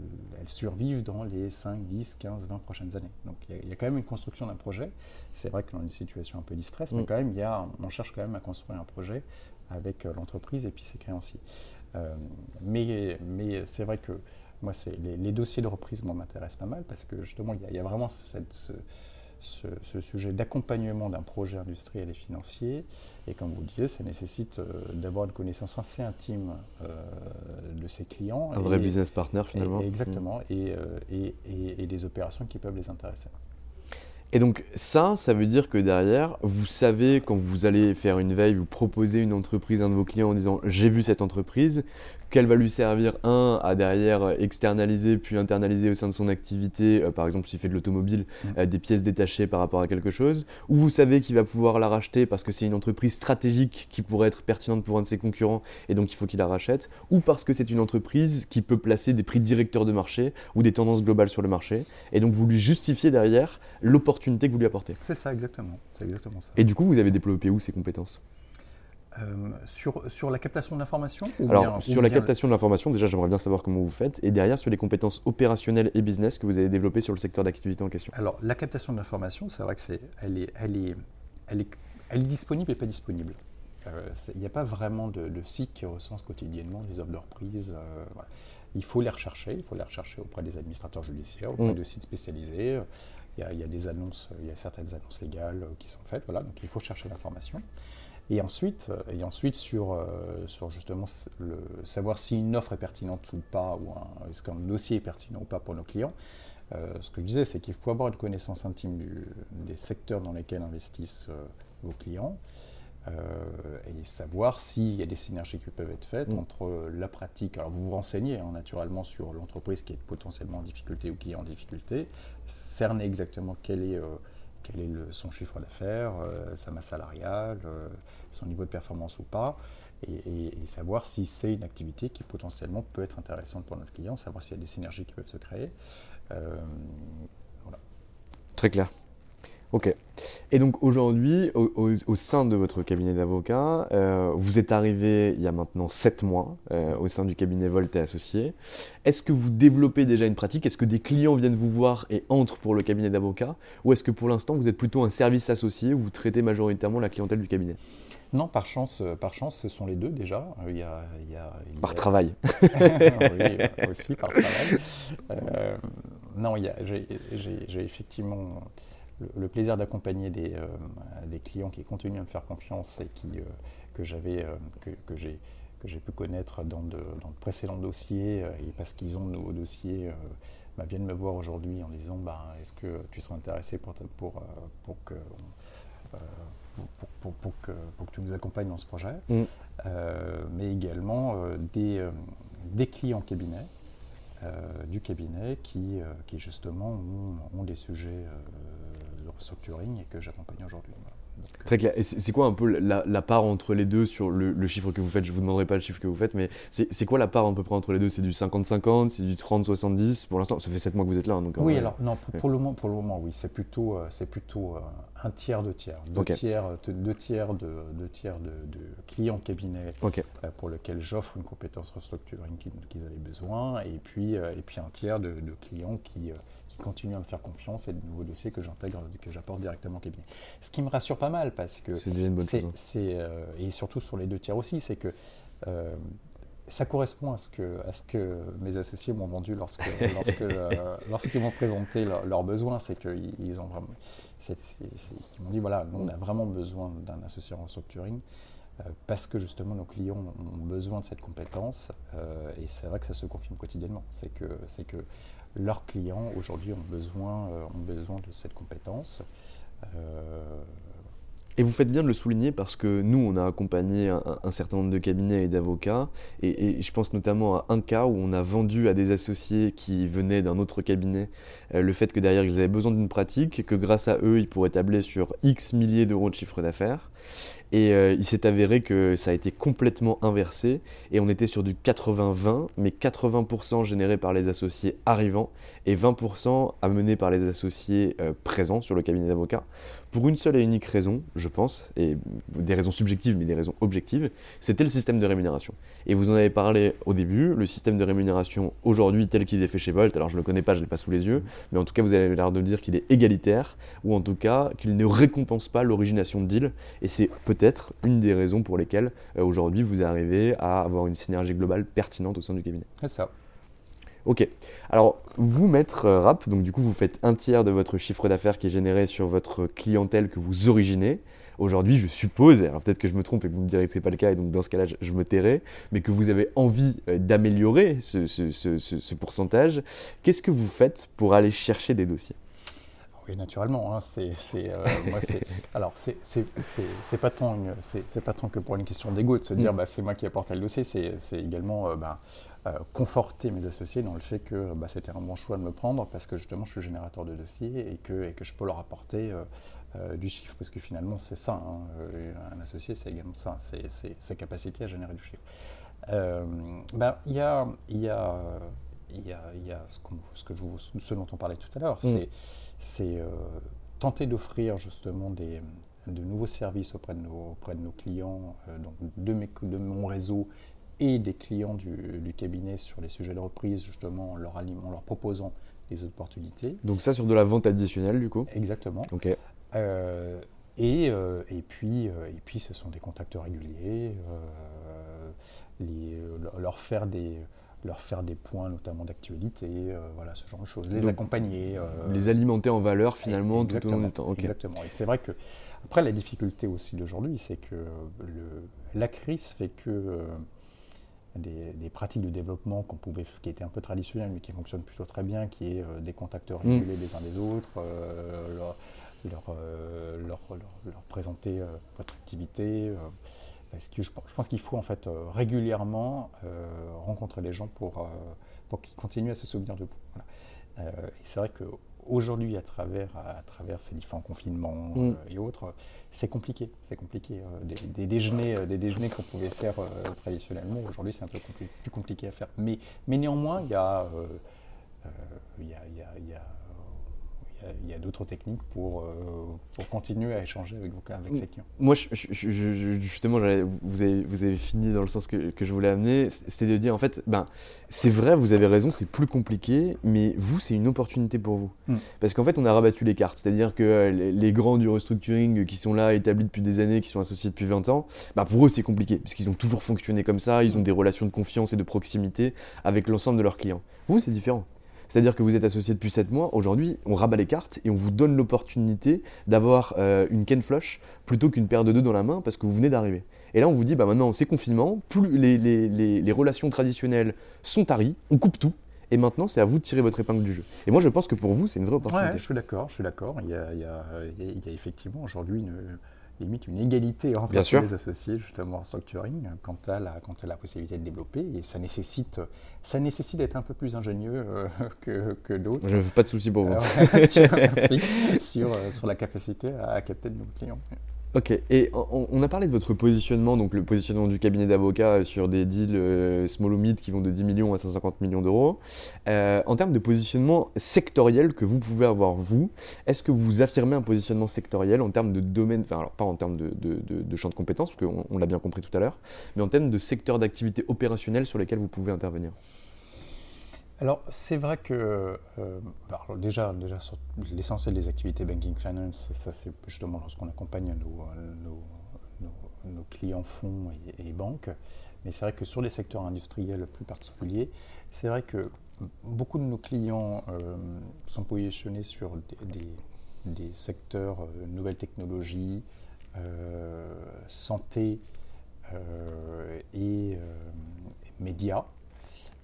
survive dans les 5, 10, 15, 20 prochaines années. Donc il y, a quand même une construction d'un projet. C'est vrai que dans une situation un peu distress, mais mm. quand même, y a, on cherche quand même à construire un projet avec l'entreprise et puis ses créanciers. mais mais c'est vrai que moi, les, les, dossiers de reprise m'intéressent pas mal parce que justement, il y a, vraiment ce, ce, sujet d'accompagnement d'un projet industriel et financier. Et comme vous le disiez, ça nécessite euh, d'avoir une connaissance assez intime euh, de ses clients. Un vrai business partner finalement. exactement, mm. euh, et, et, et, des opérations qui peuvent les intéresser. Et donc ça, ça veut dire que derrière, vous savez quand vous allez faire une veille, vous proposez une entreprise à un de vos clients en disant j'ai vu cette entreprise, qu'elle va lui servir, un, à derrière externaliser puis internaliser au sein de son activité, euh, par exemple s'il fait de l'automobile, mm. euh, des pièces détachées par rapport à quelque chose, ou vous savez qu'il va pouvoir la racheter parce que c'est une entreprise stratégique qui pourrait être pertinente pour un de ses concurrents et donc il faut qu'il la rachète, ou parce que c'est une entreprise qui peut placer des prix directeurs de marché ou des tendances globales sur le marché, et donc vous lui justifiez derrière l'opportunité que vous lui apportez. C'est ça exactement, c'est exactement ça. Et du coup, vous avez développé où ces compétences? Euh, sur, sur, la captation de l'information Alors, sur la captation de l'information, déjà, j'aimerais bien savoir comment vous faites. Et derrière, sur les compétences opérationnelles et business que vous avez développées sur le secteur d'activité en question. Alors, la captation de l'information, c'est vrai que c'est, elle, est, elle, est, elle, est, elle est disponible et pas disponible. Euh, il n'y a pas vraiment de, site qui recense quotidiennement les offres de reprise. Euh, il faut les rechercher, il faut les rechercher auprès des administrateurs judiciaires, auprès mm. de sites spécialisés. Il y, a, il y, a, des annonces, il y a certaines annonces légales qui sont faites, voilà, donc il faut chercher l'information. Et ensuite, euh, et ensuite sur, euh, sur justement le, savoir si une offre est pertinente ou pas, ou est-ce qu'un dossier est pertinent ou pas pour nos clients, euh, ce que je disais, c'est qu'il faut avoir une connaissance intime des secteurs dans lesquels investissent vos clients et savoir s'il y a des synergies qui peuvent être faites mm. entre la pratique. Alors vous vous renseignez hein, naturellement sur l'entreprise qui est potentiellement en difficulté ou qui est en difficulté, cerner exactement quel est quel est son chiffre d'affaires, euh, sa masse salariale, euh, son niveau de performance ou pas, et, savoir si c'est une activité qui potentiellement peut être intéressante pour notre client, savoir s'il y a des synergies qui peuvent se créer. Euh, Très clair. Ok. Et donc aujourd'hui, au, sein de votre cabinet d'avocat, euh, vous êtes arrivé il y a maintenant 7 mois euh, au sein du cabinet Volt et Associés. Est-ce que vous développez déjà une pratique? Est-ce que des clients viennent vous voir et entrent pour le cabinet d'avocat? Ou est-ce que pour l'instant vous êtes plutôt un service associé où vous traitez majoritairement la clientèle du cabinet? Non, par chance, euh, par chance, ce sont les deux déjà. Il y a, par travail. oui, aussi par travail. non, j'ai effectivement le, plaisir d'accompagner des, euh, des, clients qui continuent à me faire confiance et qui, euh, que j'avais, euh, que, que j'ai que j'ai pu connaître dans de, dans de, précédents dossiers et parce qu'ils ont de nouveaux dossiers bah, viennent me voir aujourd'hui en disant bah, est-ce que tu serais intéressé pour, pour, pour que pour, pour, que, pour, que, tu nous accompagnes dans ce projet, mm. mais également des, des clients cabinet, du cabinet qui, qui justement ont, ont des sujets restructuring et que j'accompagne aujourd'hui. Très clair. Et c'est quoi un peu la, part entre les deux sur le, chiffre que vous faites? Je ne vous demanderai pas le chiffre que vous faites, mais c'est quoi la part à peu près entre les deux? C'est du 50-50 C'est du 30-70 Pour l'instant, ça fait 7 mois que vous êtes là. Hein, donc, oui, alors non, pour, le moment, pour le moment, oui. C'est plutôt, euh, c'est plutôt euh, un tiers, deux tiers. Deux tiers, deux tiers, de, deux tiers de, clients cabinet euh, pour lesquels j'offre une compétence restructuring qu'ils avaient besoin, et puis, et puis un tiers de, clients qui continue à me faire confiance et de nouveaux dossiers que j'intègre, que j'apporte directement au cabinet. Ce qui me rassure pas mal parce que c'est une bonne chose. Euh, et surtout sur les deux tiers aussi, c'est que euh, ça correspond à ce que, à ce que mes associés m'ont vendu lorsque, lorsque, euh, lorsqu'ils m'ont présenté leurs besoins, c'est qu'ils ils ont vraiment, ils m'ont dit voilà, nous, on a vraiment besoin d'un associé en restructuring parce que justement nos clients ont besoin de cette compétence et c'est vrai que ça se confirme quotidiennement. C'est que, c'est que leurs clients aujourd'hui ont besoin, euh, ont besoin de cette compétence. Et vous faites bien de le souligner parce que nous, on a accompagné un, certain nombre de cabinets et d'avocats. Et, je pense notamment à un cas où on a vendu à des associés qui venaient d'un autre cabinet euh, le fait que derrière, ils avaient besoin d'une pratique, que grâce à eux, ils pourraient tabler sur X milliers d'euros de chiffre d'affaires. Et euh, il s'est avéré que ça a été complètement inversé et on était sur du 80-20, mais 80% généré par les associés arrivants et 20% amené par les associés euh, présents sur le cabinet d'avocats pour une seule et unique raison, je pense, et des raisons subjectives mais des raisons objectives, c'était le système de rémunération. Et vous en avez parlé au début, le système de rémunération aujourd'hui tel qu'il est fait chez Volt, alors je ne le connais pas, je ne l'ai pas sous les yeux, mais en tout cas vous avez l'air de dire qu'il est égalitaire, ou en tout cas qu'il ne récompense pas l'origination de deal, et c'est peut-être une des raisons pour lesquelles euh, aujourd'hui vous arrivez à avoir une synergie globale pertinente au sein du cabinet. Ok. Alors, vous, maître euh, rap, donc du coup, vous faites un tiers de votre chiffre d'affaires qui est généré sur votre clientèle que vous originez. Aujourd'hui, je suppose, alors peut-être que je me trompe et que vous me direz que ce n'est pas le cas, et donc dans ce cas-là, je, me tairai, mais que vous avez envie euh, d'améliorer ce, pourcentage. Qu'est-ce que vous faites pour aller chercher des dossiers? Oui, naturellement. Hein, c'est, euh, alors, c'est, pas tant, c'est, pas tant que pour une question d'ego de se dire, mm. bah, c'est moi qui apporte le dossier. C'est, également, bah, euh, conforter mes associés dans le fait que bah, c'était un bon choix de me prendre parce que justement je suis générateur de dossiers et que, et que je peux leur apporter euh, euh, du chiffre. Parce que finalement c'est ça, hein, un associé c'est également ça, c'est sa capacité à générer du chiffre. Ben, il y, a, y, a, y, a, y a ce, ce, que je, ce dont on parlait tout à l'heure, mm. c'est tenter d'offrir justement des, de nouveaux services auprès de nos, auprès de nos clients, donc de, mes, de mon réseau et des clients du, cabinet sur les sujets de reprise, justement en leur, en leur proposant des opportunités. Donc ça sur de la vente additionnelle du coup Exactement. Ok. Euh, et, euh, et, puis, euh, et puis ce sont des contacts réguliers, les, leur faire des leur faire des points notamment d'actualité, voilà ce genre de choses, les accompagner. les alimenter en valeur finalement tout au long du temps. Exactement. Et c'est vrai que après la difficulté aussi d'aujourd'hui, c'est que le, la crise fait que des, pratiques de développement qu'on pouvait, qui étaient un peu traditionnelles, mais qui fonctionnent plutôt très bien, qui est euh, des contacteurs mm. réguliers des uns des autres, euh, leur, euh, leur, leur, présenter votre activité. parce que je, pense qu'il faut en fait régulièrement rencontrer les gens pour, pour qu'ils continuent à se souvenir de vous. et c'est vrai que aujourd'hui, à travers, à travers ces différents confinements mm. euh, et autres, c'est compliqué. C'est compliqué. Euh, des, déjeuners, euh, des déjeuners qu'on pouvait faire traditionnellement, aujourd'hui, c'est un peu plus compliqué à faire. Mais, mais néanmoins, il y a, y a, il y a il y a d'autres techniques pour, euh, pour continuer à échanger avec, avec ses clients. Moi, justement, vous avez, vous avez fini dans le sens que, que je voulais amener, c'était de dire en fait, ben, c'est vrai, vous avez raison, c'est plus compliqué, mais vous, c'est une opportunité pour vous. Hmm. Parce qu'en fait, on a rabattu les cartes, c'est-à-dire que euh, les, grands du restructuring qui sont là, établis depuis des années, qui sont associés depuis 20 ans, ben, pour eux, c'est compliqué, parce qu'ils ont toujours fonctionné comme ça, ils ont des relations de confiance et de proximité avec l'ensemble de leurs clients. Vous, c'est différent. C'est-à-dire que vous êtes associé depuis 7 mois, aujourd'hui on rabat les cartes et on vous donne l'opportunité d'avoir euh, une Ken Flush plutôt qu'une paire de deux dans la main parce que vous venez d'arriver. Et là on vous dit, bah maintenant c'est confinement, plus les, les, relations traditionnelles sont taries, on coupe tout, et maintenant, c'est à vous de tirer votre épingle du jeu. Et moi, je pense que pour vous, c'est une vraie opportunité. Je suis d'accord, je suis d'accord. Il, y a effectivement aujourd'hui une, limite une égalité entre les associés justement en structuring quant à, la, quant à la possibilité de développer et ça nécessite, ça nécessite d'être un peu plus ingénieux euh, que, que d'autres. Je n'ai pas de souci pour vous. Sur, sur, sur, la capacité à capter de nos clients. Ok, et on, a parlé de votre positionnement, donc le positionnement du cabinet d'avocats sur des deals euh, small ou mid qui vont de 10 millions à 150 millions d'euros. Euh, en termes de positionnement sectoriel que vous pouvez avoir vous, est-ce que vous affirmez un positionnement sectoriel en termes de domaine, enfin alors pas en termes de, champ de compétences, parce qu'on l'a bien compris tout à l'heure, mais en termes de secteur d'activité opérationnelle sur lesquels vous pouvez intervenir? Alors, c'est vrai que, euh, déjà, déjà sur l'essentiel des activités banking finance, ça c'est justement lorsqu'on accompagne nos, nos, clients fonds et, banques. Mais c'est vrai que sur les secteurs industriels plus particuliers, c'est vrai que beaucoup de nos clients euh, sont positionnés sur des, secteurs euh, nouvelles technologies, santé et médias.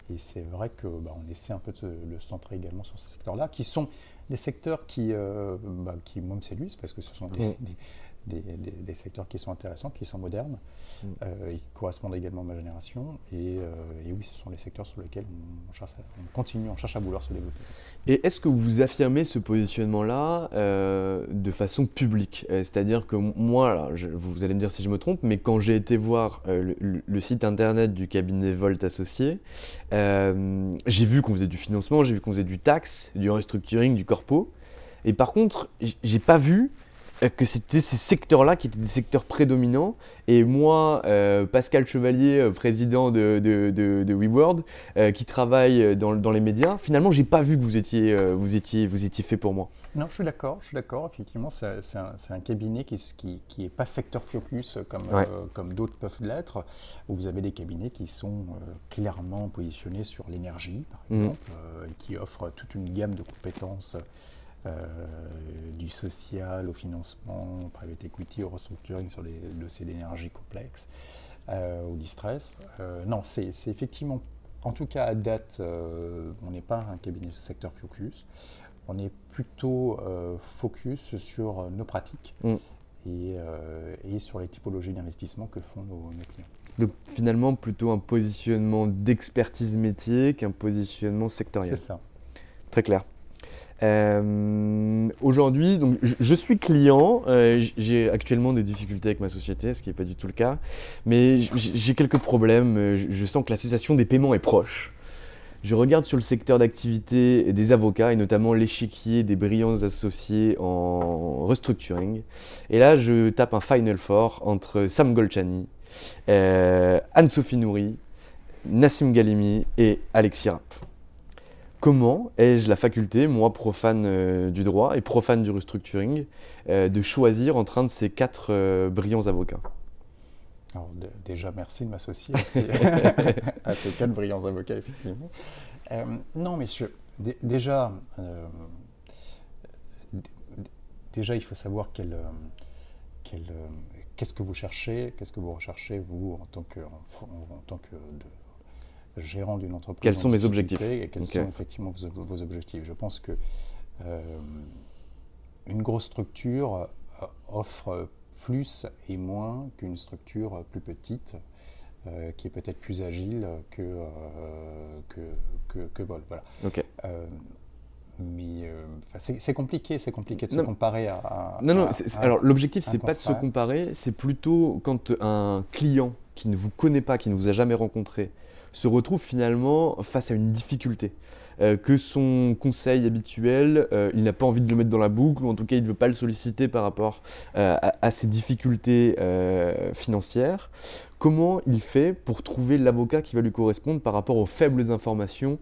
Et c'est vrai que bah, on essaie un peu de le centrer également sur ces secteurs-là, qui sont des secteurs qui, euh, bah, qui moi, me séduisent parce que ce sont des, des, secteurs qui sont intéressants, qui sont modernes, mm. et qui correspondent également à ma génération. Et, oui, ce sont les secteurs sur lesquels on, cherche on continue, on cherche à vouloir se développer. Et est-ce que vous affirmez ce positionnement-là de façon publique? C'est-à-dire que moi, vous allez me dire si je me trompe, mais quand j'ai été voir le, le, site internet du cabinet Volt Associé, j'ai vu qu'on faisait du financement, j'ai vu qu'on faisait du taxe, du restructuring, du corpo. Et par contre, j'ai pas vu euh, que c'était ces secteurs-là qui étaient des secteurs prédominants. Et moi, euh, Pascal Chevalier, euh, président de, de, de, WeWorld, qui travaille dans, dans, les médias, finalement, j'ai pas vu que vous étiez, vous, étiez, vous étiez fait pour moi. Non, je suis d'accord, je suis d'accord. Effectivement, c'est un, un, cabinet qui n'est qui, est pas secteur focus comme, comme d'autres peuvent l'être, vous avez des cabinets qui sont clairement positionnés sur l'énergie, par mmh. exemple, qui offrent toute une gamme de compétences euh, du social au financement, au private equity, au restructuring sur les dossiers d'énergie complexes, euh, au distress. Euh, non, c'est effectivement, en tout cas à date, on n'est pas un cabinet de secteur focus. On est plutôt focus sur nos pratiques. Mm. Et, sur les typologies d'investissement que font nos, nos, clients. Donc finalement plutôt un positionnement d'expertise métier qu'un positionnement sectoriel. C'est ça. Très clair. Euh, aujourd'hui, donc je, suis client. Euh, j'ai actuellement des difficultés avec ma société, ce qui n'est pas du tout le cas. Mais j'ai quelques problèmes. Euh, je, sens que la cessation des paiements est proche. Je regarde sur le secteur d'activité des avocats et notamment l'échiquier des brillants associés en restructuring. Et là, je tape un Final Four entre Sam Golchani, Anne-Sophie Nouri, Nassim Galimi et Alexis Rapp. Comment ai-je la faculté, moi profane euh, du droit et profane du restructuring, euh, de choisir entre un de ces quatre euh, brillants avocats? Alors, Déjà, merci de m'associer à, ces quatre brillants avocats, effectivement. non, mais déjà, déjà, il faut savoir qu'est-ce que vous cherchez, qu'est-ce que vous recherchez, vous, en tant que, en tant que gérant d'une entreprise. Quels sont mes objectifs Et quels sont effectivement vos, objectifs Je pense que euh, une grosse structure euh, offre plus et moins qu'une structure plus petite, euh, qui est peut-être plus agile que, que, que, que, Vol. Voilà. mais c'est compliqué, c'est compliqué de se comparer à. non, non. alors l'objectif, c'est pas de se comparer, c'est plutôt quand un client qui ne vous connaît pas, qui ne vous a jamais rencontré, se retrouve finalement face à une difficulté. Euh, que son conseil habituel, euh, il n'a pas envie de le mettre dans la boucle, ou en tout cas il ne veut pas le solliciter par rapport euh, à, ses difficultés financières. Comment il fait pour trouver l'avocat qui va lui correspondre par rapport aux faibles informations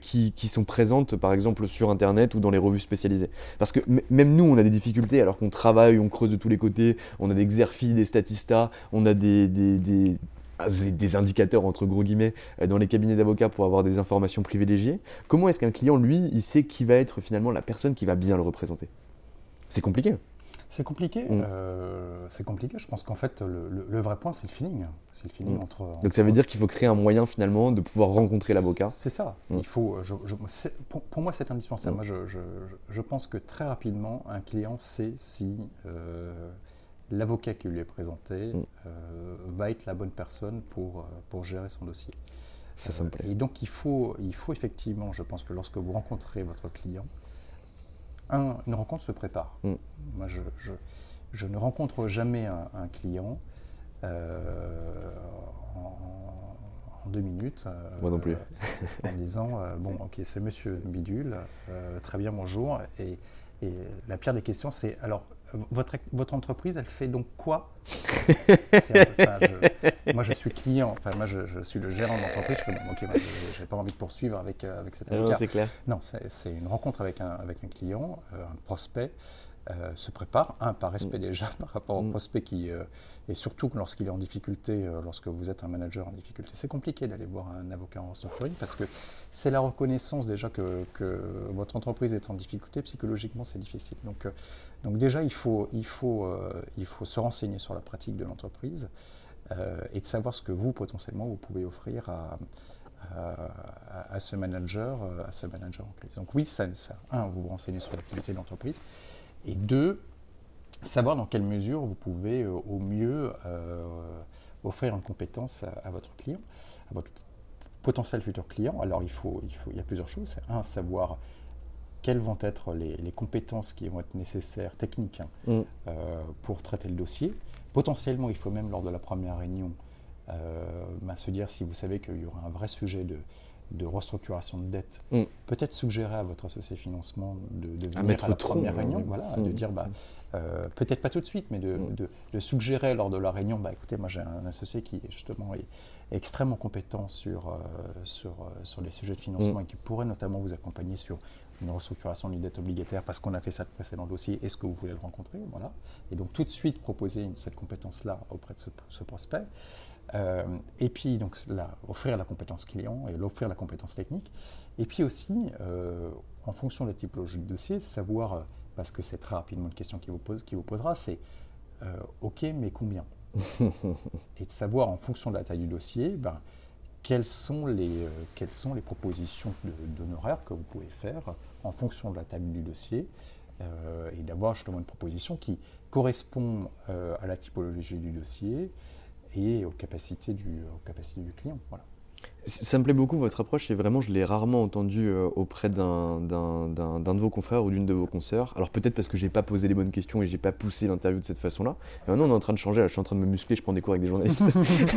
qui, sont présentes par exemple sur Internet ou dans les revues spécialisées? Parce que même nous, on a des difficultés alors qu'on travaille, on creuse de tous les côtés, on a des Xerfi, des Statista, on a des des indicateurs entre gros guillemets euh, dans les cabinets d'avocats pour avoir des informations privilégiées. Comment est-ce qu'un client, lui, il sait qui va être finalement la personne qui va bien le représenter? C'est compliqué. C'est compliqué. Mm. Euh, c'est compliqué. Je pense qu'en fait, le, vrai point, c'est le feeling. C'est le feeling mm. entre, Donc ça veut dire qu'il faut créer un moyen finalement de pouvoir rencontrer l'avocat. C'est ça. Mm. Il faut. Je, pour, moi, c'est indispensable. Moi, je, pense que très rapidement, un client sait si euh, l'avocat qui lui est présenté mm. euh, va être la bonne personne pour, euh, pour gérer son dossier. Ça, ça me plaît. Et donc, il faut, il faut effectivement, je pense que lorsque vous rencontrez votre client, un, une rencontre se prépare. Mm. Moi, je, je, ne rencontre jamais un, client euh, en, deux minutes. Moi non plus. en disant, bon, ok, c'est monsieur Bidule, très bien, bonjour. Et, et la pire des questions, c'est alors, votre, votre entreprise, elle fait donc quoi? Moi, je suis client, enfin, moi, je, suis le gérant de l'entreprise. Je ok, je n'ai pas envie de poursuivre avec, euh, avec cet avocat. Non, c'est clair. Non, c'est une rencontre avec un, avec un client, euh, un prospect. Euh, se prépare, un, par respect mm. déjà par rapport au mm. prospect qui, et surtout lorsqu'il est en difficulté, lorsque vous êtes un manager en difficulté, c'est compliqué d'aller voir un avocat en restructuring parce que c'est la reconnaissance déjà que, que, votre entreprise est en difficulté, psychologiquement c'est difficile. Donc donc déjà, il faut, il faut, euh, il faut se renseigner sur la pratique de l'entreprise euh, et de savoir ce que vous, potentiellement, vous pouvez offrir à, à, ce manager, euh, à ce manager en crise. Donc oui, ça, un, vous vous renseignez sur l'activité de l'entreprise. Et deux, savoir dans quelle mesure vous pouvez au mieux offrir une compétence à, votre client, à votre potentiel futur client. Alors il, faut, il, faut, il y a plusieurs choses. Un, savoir quelles vont être les, compétences qui vont être nécessaires, techniques, hein, mm. euh, pour traiter le dossier. Potentiellement, il faut même lors de la première réunion euh, bah, se dire si vous savez qu'il y aura un vrai sujet de, de restructuration de dette, mm. peut-être suggérer à votre associé financement de, de venir à, la première réunion, voilà, de mm. dire bah, euh, peut-être pas tout de suite, mais de, de, suggérer lors de la réunion, bah, écoutez, moi j'ai un associé qui justement est, extrêmement compétent sur, sur, sur les sujets de financement et qui pourrait notamment vous accompagner sur une restructuration d'une dette obligataire parce qu'on a fait ça de précédent dossier, est-ce que vous voulez le rencontrer? Voilà. Et donc tout de suite proposer cette compétence-là auprès de ce, prospect. Euh, et puis donc là, offrir la compétence client et l'offrir la compétence technique. Et puis aussi, euh, en fonction de la typologie de dossier, savoir, euh, parce que c'est très rapidement une question qui vous, pose, qui vous posera, c'est OK, mais combien Et de savoir en fonction de la taille du dossier, ben, quelles sont les, quelles sont les propositions d'honoraires que vous pouvez faire en fonction de la taille du dossier et d'avoir justement une proposition qui correspond à la typologie du dossier et aux capacités du, aux capacités du client. Voilà. Ça me plaît beaucoup votre approche et vraiment je l'ai rarement entendu euh, auprès d'un de vos confrères ou d'une de vos consoeurs. Alors peut-être parce que j'ai pas posé les bonnes questions et j'ai pas poussé l'interview de cette façon-là. Maintenant on est en train de changer, je suis en train de me muscler, je prends des cours avec des journalistes.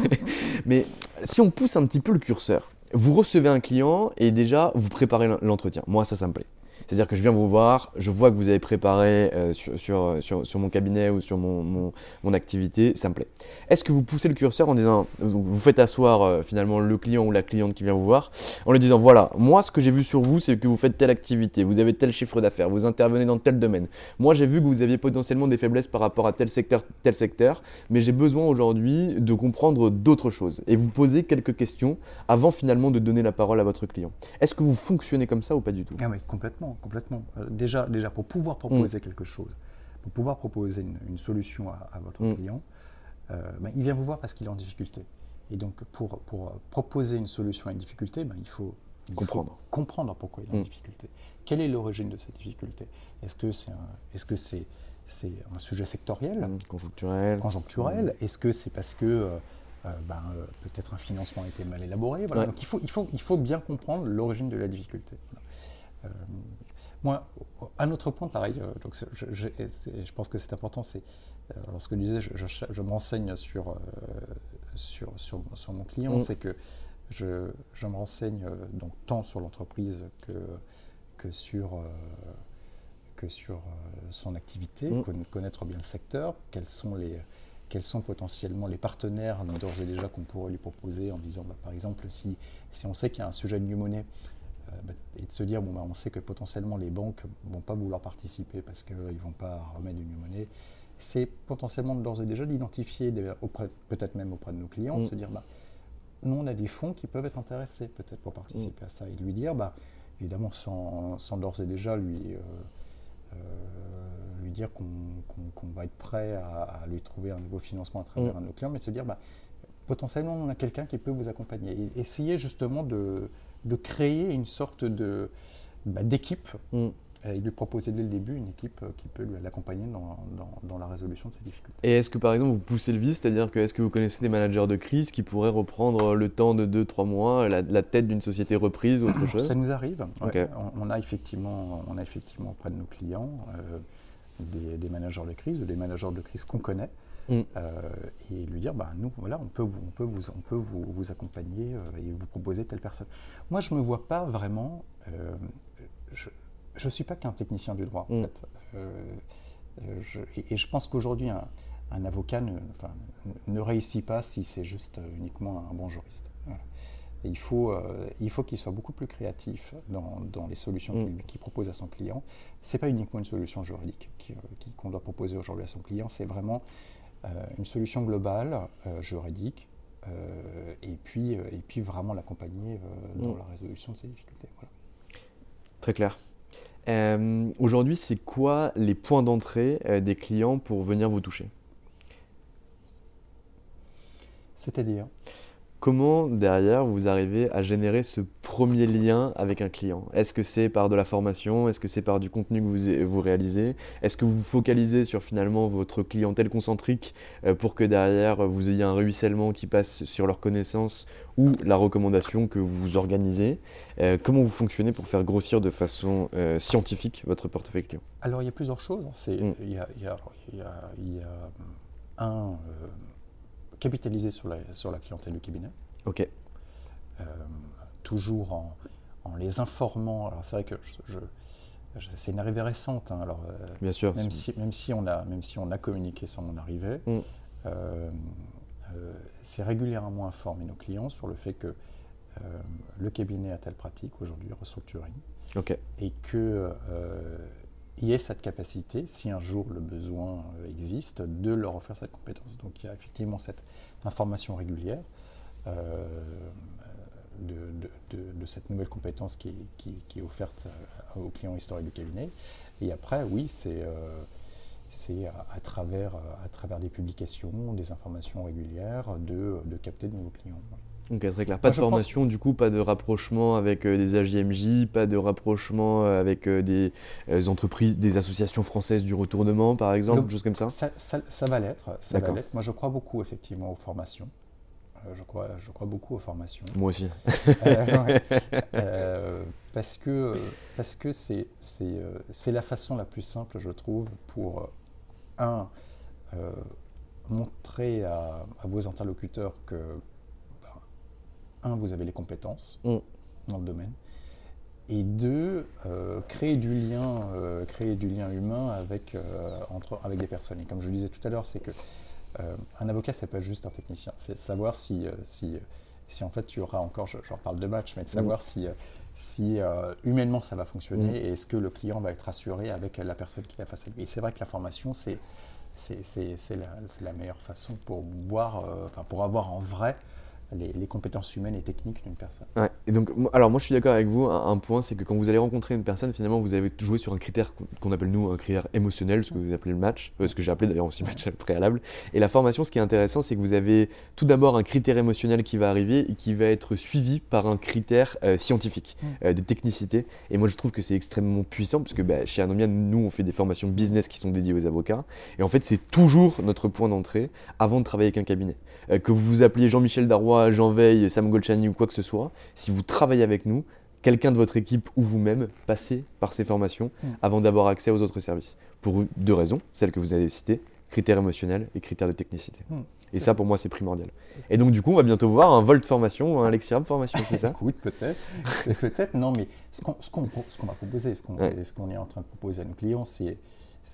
Mais si on pousse un petit peu le curseur, vous recevez un client et déjà vous préparez l'entretien. Moi ça ça me plaît. C'est-à-dire que je viens vous voir, je vois que vous avez préparé euh, sur, sur, sur, mon cabinet ou sur mon, mon, mon activité, ça me plaît. Est-ce que vous poussez le curseur en disant, vous faites asseoir euh, finalement le client ou la cliente qui vient vous voir, en lui disant, voilà, moi ce que j'ai vu sur vous, c'est que vous faites telle activité, vous avez tel chiffre d'affaires, vous intervenez dans tel domaine. Moi j'ai vu que vous aviez potentiellement des faiblesses par rapport à tel secteur, tel secteur, mais j'ai besoin aujourd'hui de comprendre d'autres choses. Et vous posez quelques questions avant finalement de donner la parole à votre client. Est-ce que vous fonctionnez comme ça ou pas du tout? Ah oui, complètement complètement. Euh, déjà, déjà, pour pouvoir proposer mm. quelque chose, pour pouvoir proposer une, solution à, votre mm. client, euh, ben, il vient vous voir parce qu'il est en difficulté. Et donc, pour, pour proposer une solution à une difficulté, ben, il, faut, comprendre. comprendre pourquoi il est en mm. difficulté. Quelle est l'origine de cette difficulté? Est-ce que c'est est -ce c'est c'est un sujet sectoriel? Conjoncturel. Conjoncturel. Est-ce que c'est parce que euh, ben, peut-être un financement a été mal élaboré? Voilà. Donc il faut, il, faut, il faut bien comprendre l'origine de la difficulté. Moi, un autre point, pareil, euh, donc je, je, pense que c'est important, c'est euh, lorsque je disais, je, je me renseigne sur, euh, sur, sur, sur, mon client, mm. c'est que je, me renseigne donc, tant sur l'entreprise que, que sur, que sur son activité, mm. connaître bien le secteur, quels sont les, quels sont potentiellement les partenaires d'ores et déjà qu'on pourrait lui proposer en disant, bah, par exemple, si, si on sait qu'il y a un sujet de new money euh, et de se dire, bon, bah, on sait que potentiellement les banques ne vont pas vouloir participer parce qu'ils ne vont pas remettre une monnaie, c'est potentiellement d'ores et déjà d'identifier, peut-être même auprès de nos clients, de mm. se dire, bah, nous on a des fonds qui peuvent être intéressés peut-être pour participer mm. à ça, et lui dire, bah, évidemment sans, d'ores et déjà lui, euh, euh, lui dire qu'on va être prêt à, lui trouver un nouveau financement à travers mm. un de nos clients, mais de se dire, bah, potentiellement on a quelqu'un qui peut vous accompagner. Et essayer justement de, de créer une sorte de, bah, d'équipe mm. et lui proposer dès le début une équipe euh, qui peut l'accompagner dans, dans, la résolution de ses difficultés. Et est-ce que par exemple vous poussez le vice, c'est-à-dire que est-ce que vous connaissez des managers de crise qui pourraient reprendre le temps de 2-3 mois la, tête d'une société reprise ou autre chose? Ça nous arrive. On, a effectivement, on a effectivement auprès de nos clients euh, des, des, managers de crise ou des managers de crise qu'on connaît Mm. Euh, et lui dire, bah, nous, voilà, on peut vous, on peut vous, on peut vous, vous accompagner euh, et vous proposer telle personne. Moi, je ne me vois pas vraiment, euh, je ne suis pas qu'un technicien du droit, en mm. fait. et, je pense qu'aujourd'hui, un, avocat ne, enfin, ne, réussit pas si c'est juste uniquement un bon juriste. il faut, il faut qu'il soit beaucoup plus créatif dans, dans les solutions mm. qu'il propose à son client. Ce n'est pas uniquement une solution juridique qu'on doit proposer aujourd'hui à son client, c'est vraiment une solution globale, euh, juridique, euh, et, puis, et puis vraiment l'accompagner dans mm. la résolution de ces difficultés. Très clair. Aujourd'hui, c'est quoi les points d'entrée des clients pour venir vous toucher? C'est-à-dire? Comment derrière vous arrivez à générer ce premier lien avec un client? Est-ce que c'est par de la formation? Est-ce que c'est par du contenu que vous, vous réalisez? Est-ce que vous vous focalisez sur finalement votre clientèle concentrique euh, pour que derrière vous ayez un ruissellement qui passe sur leurs connaissances ou la recommandation que vous organisez? Euh, Comment vous fonctionnez pour faire grossir de façon euh, scientifique votre portefeuille client? Alors il y a plusieurs choses. Il y, a, un capitaliser sur la, sur la clientèle du cabinet. Ok. toujours en, en, les informant. Alors c'est vrai que je c'est une arrivée récente. Hein, alors, euh, Bien sûr. Même si, même, si on a, même si on a communiqué sur mon arrivée, mm. euh, euh, c'est régulièrement informer nos clients sur le fait que le cabinet a telle pratique aujourd'hui, restructuring, Ok. et y ait cette capacité, si un jour le besoin existe, de leur offrir cette compétence. Donc il y a effectivement cette information régulière de, cette nouvelle compétence qui, est offerte euh, aux clients historiques du cabinet. Et après, oui, c'est euh, à, travers, à travers des publications, des informations régulières, de, capter de nouveaux clients. Ok, très clair. Pas de formation, du coup, pas de rapprochement avec euh, des AJMJ, pas de rapprochement avec des entreprises, des associations françaises du retournement, par exemple, des choses comme ça? Ça, ça va l'être. Moi, je crois beaucoup, effectivement, aux formations. Euh, je crois, je crois beaucoup aux formations. Moi aussi. Euh, euh, parce que parce que c'est la façon la plus simple, je trouve, pour un montrer à, vos interlocuteurs que un vous avez les compétences mm. dans le domaine et deux créer du lien créer du lien humain avec entre avec des personnes. Et comme je le disais tout à l'heure, c'est que euh, un avocat, c'est pas juste un technicien. C'est savoir si, euh, si, si en fait tu auras encore, je, parle de match, mais de savoir mm. si, euh, si humainement ça va fonctionner mm. et est-ce que le client va être assuré avec la personne qui a face à lui. Et c'est vrai que la formation, c'est la, la, meilleure façon pour voir, pour avoir en vrai les, compétences humaines et techniques d'une personne. et donc, alors moi je suis d'accord avec vous, un, point c'est que quand vous allez rencontrer une personne, finalement vous avez joué sur un critère qu'on appelle nous un critère émotionnel, ce que vous appelez le match, euh, ce que j'ai appelé d'ailleurs aussi match préalable. Et la formation, ce qui est intéressant, c'est que vous avez tout d'abord un critère émotionnel qui va arriver et qui va être suivi par un critère euh, scientifique, euh, de technicité. Et moi je trouve que c'est extrêmement puissant, parce que bah, chez Anomia, nous on fait des formations business qui sont dédiées aux avocats. Et en fait c'est toujours notre point d'entrée avant de travailler avec un cabinet. Que vous vous appeliez Jean-Michel Darrois, Jean Veil, Sam Golchani ou quoi que ce soit, si vous travaillez avec nous, quelqu'un de votre équipe ou vous-même, passez par ces formations mm. avant d'avoir accès aux autres services. Pour deux raisons, celles que vous avez citées, critères émotionnels et critères de technicité. Mm. Et ça, pour moi, c'est primordial. Et donc, du coup, on va bientôt voir un Volt formation ou un Lexirab formation, c'est ça? Écoute, peut-être. peut-être, non, mais ce qu'on va proposer, ce qu'on est en train de proposer à nos clients, c'est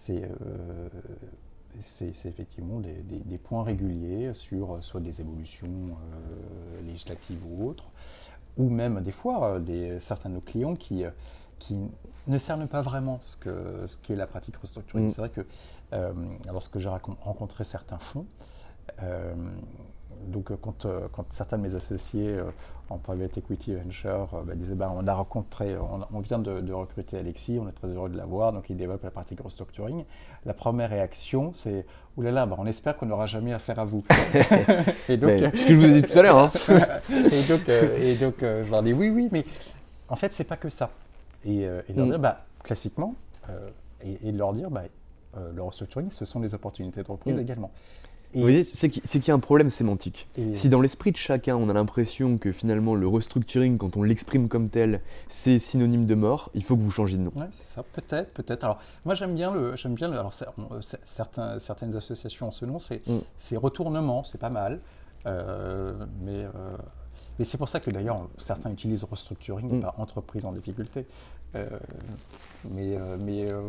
euh, c'est effectivement des, points réguliers sur soit des évolutions euh, législatives ou autres, ou même des fois euh, des, certains de nos clients qui, euh, qui ne cernent pas vraiment ce qu'est ce la pratique restructurée. Mm. C'est vrai que lorsque j'ai rencontré certains fonds, donc quand, quand, certains de mes associés en private equity venture euh, bah, disait bah, on a rencontré, on, vient de, recruter Alexis, on est très heureux de l'avoir, donc il développe la partie restructuring. La première réaction, c'est oulala, bah, on espère qu'on n'aura jamais affaire à vous. et donc, ce que je vous ai dit tout à l'heure. Hein. et donc, euh, et donc euh, je leur dis oui, oui, mais en fait, c'est pas que ça. Et, leur mm. dire, bah, classiquement, et, leur dire, bah, le restructuring, ce sont des opportunités de reprise mm. également. Vous voyez, c'est qu'il y a un problème sémantique. Si dans l'esprit de chacun, on a l'impression que finalement le restructuring, quand on l'exprime comme tel, c'est synonyme de mort, il faut que vous changiez de nom. Ouais, c'est ça, peut-être, peut-être. Alors, moi j'aime bien le, j'aime bien le, alors certains, certaines associations ont ce nom, c'est, mm. retournement, c'est pas mal, euh, mais euh, mais c'est pour ça que d'ailleurs certains utilisent restructuring, mm. par entreprise en difficulté. Euh, mais, euh, mais euh,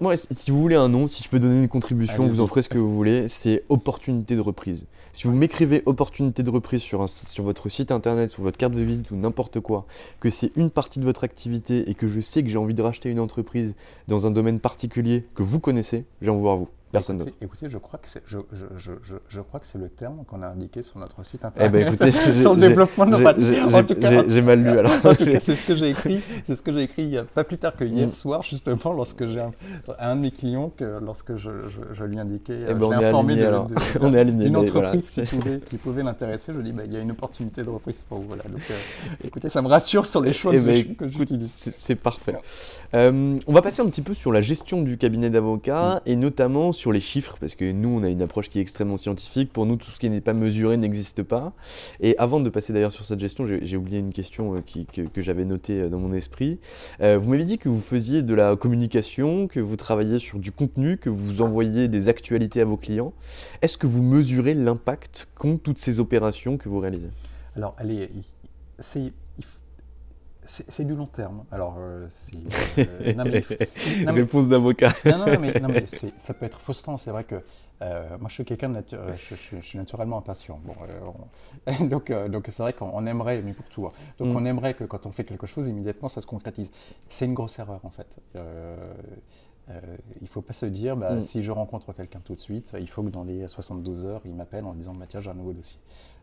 moi, si vous voulez un nom, si je peux donner une contribution, vous en ferez ce que vous voulez, c'est opportunité de reprise. Si vous m'écrivez opportunité de reprise sur, un, sur votre site internet, sur votre carte de visite ou n'importe quoi, que c'est une partie de votre activité et que je sais que j'ai envie de racheter une entreprise dans un domaine particulier que vous connaissez, j'en voir vous. Personne d'autre. Écoutez, je crois que c'est je, je, je, je, crois que c'est le terme qu'on a indiqué sur notre site internet. Eh ben, écoutez, sur le développement de J'ai mal lu alors. c'est ce que j'ai écrit. C'est ce que j'ai écrit pas plus tard que hier mm. soir, justement, lorsque j'ai un, un, de mes clients que lorsque je, lui indiquais, eh ben, est informé de, alors. on est aligné, une entreprise qui, pouvait, qui pouvait l'intéresser. Je dis, bah, il y a une opportunité de reprise pour vous. Voilà. Donc, euh, écoutez, ça me rassure sur les choix eh que, ben, j'utilise. C'est parfait. Euh, on va passer un petit peu sur la gestion du cabinet d'avocats mm. et notamment sur les chiffres, parce que nous, on a une approche qui est extrêmement scientifique. Pour nous, tout ce qui n'est pas mesuré n'existe pas. Et avant de passer d'ailleurs sur cette gestion, j'ai oublié une question euh, que, j'avais notée dans mon esprit. vous m'avez dit que vous faisiez de la communication, que vous travailliez sur du contenu, que vous envoyiez des actualités à vos clients. Est-ce que vous mesurez l'impact qu'ont toutes ces opérations que vous réalisez? Alors, allez, c'est c'est du long terme. Alors, euh, c'est. Euh, Réponse d'avocat. non, non, mais, non, mais ça peut être frustrant. C'est vrai que euh, moi, je suis quelqu'un de je, suis naturellement impatient. Bon, donc, donc c'est vrai qu'on aimerait, mais pour tout. Hein. Donc, mm. on aimerait que quand on fait quelque chose, immédiatement, ça se concrétise. C'est une grosse erreur, en fait. il ne faut pas se dire, bah, mm. si je rencontre quelqu'un tout de suite, il faut que dans les 72 heures, il m'appelle en disant, bah, tiens, j'ai un nouveau dossier.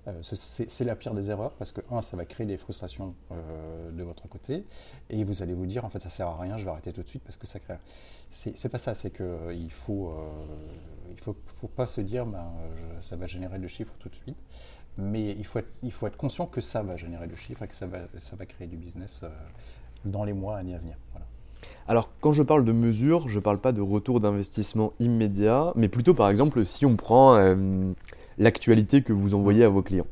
Euh, c'est la pire des erreurs parce que, un, ça va créer des frustrations euh, de votre côté et vous allez vous dire, en fait, ça sert à rien, je vais arrêter tout de suite parce que ça crée. C'est pas ça, c'est qu'il euh, faut, il faut, faut pas se dire, ben, ça va générer de chiffres tout de suite, mais il faut, être, il faut être conscient que ça va générer de chiffres et que ça va, ça va créer du business dans les mois, années à venir. Alors, quand je parle de mesures, je ne parle pas de retour d'investissement immédiat, mais plutôt, par exemple, si on prend l'actualité que vous envoyez à vos clients.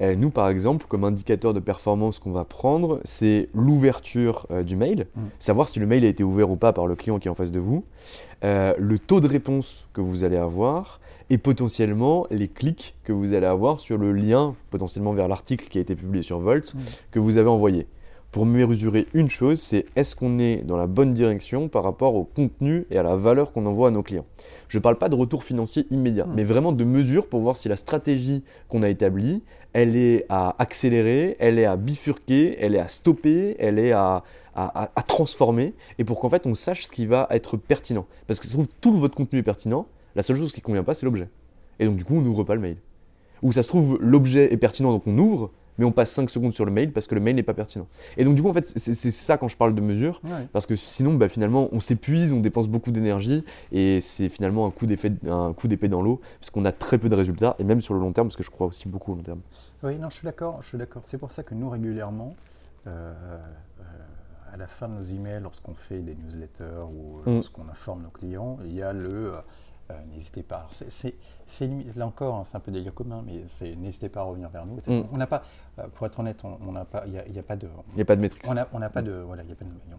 Euh, nous, par exemple, comme indicateur de performance qu'on va prendre, c'est l'ouverture euh, du mail, mm. savoir si le mail a été ouvert ou pas par le client qui est en face de vous, euh, le taux de réponse que vous allez avoir, et potentiellement les clics que vous allez avoir sur le lien, potentiellement vers l'article qui a été publié sur Volt, mm. que vous avez envoyé. Pour mesurer une chose, c'est est-ce qu'on est dans la bonne direction par rapport au contenu et à la valeur qu'on envoie à nos clients. Je ne parle pas de retour financier immédiat, hmm. mais vraiment de mesures pour voir si la stratégie qu'on a établie, elle est à accélérer, elle est à bifurquer, elle est à stopper, elle est à, transformer, et pour qu'en fait on sache ce qui va être pertinent. Parce que si tout votre contenu est pertinent, la seule chose qui ne convient pas, c'est l'objet. Et donc du coup, on n'ouvre pas le mail. Ou ça se trouve, l'objet est pertinent, donc on ouvre, mais on passe 5 secondes sur le mail parce que le mail n'est pas pertinent. Et donc du coup, en fait, c'est ça quand je parle de mesure, parce que sinon, bah, finalement, on s'épuise, on dépense beaucoup d'énergie, et c'est finalement un coup d'épée dans l'eau, parce qu'on a très peu de résultats, et même sur le long terme, parce que je crois aussi beaucoup au long terme. Oui, non, je suis d'accord, je suis d'accord. C'est pour ça que nous, régulièrement, euh, euh, à la fin de nos emails, lorsqu'on fait des newsletters ou mm. lorsqu'on informe nos clients, il y a le euh, n'hésitez pas. C'est, là encore, hein, c'est un peu des lieux communs, mais n'hésitez pas à revenir vers nous. Mm. On n'a pas, euh, pour être honnête, on n'a pas, il n'y a, pas de, il a pas de métrique. On n'a pas de, voilà, il a pas de, euh,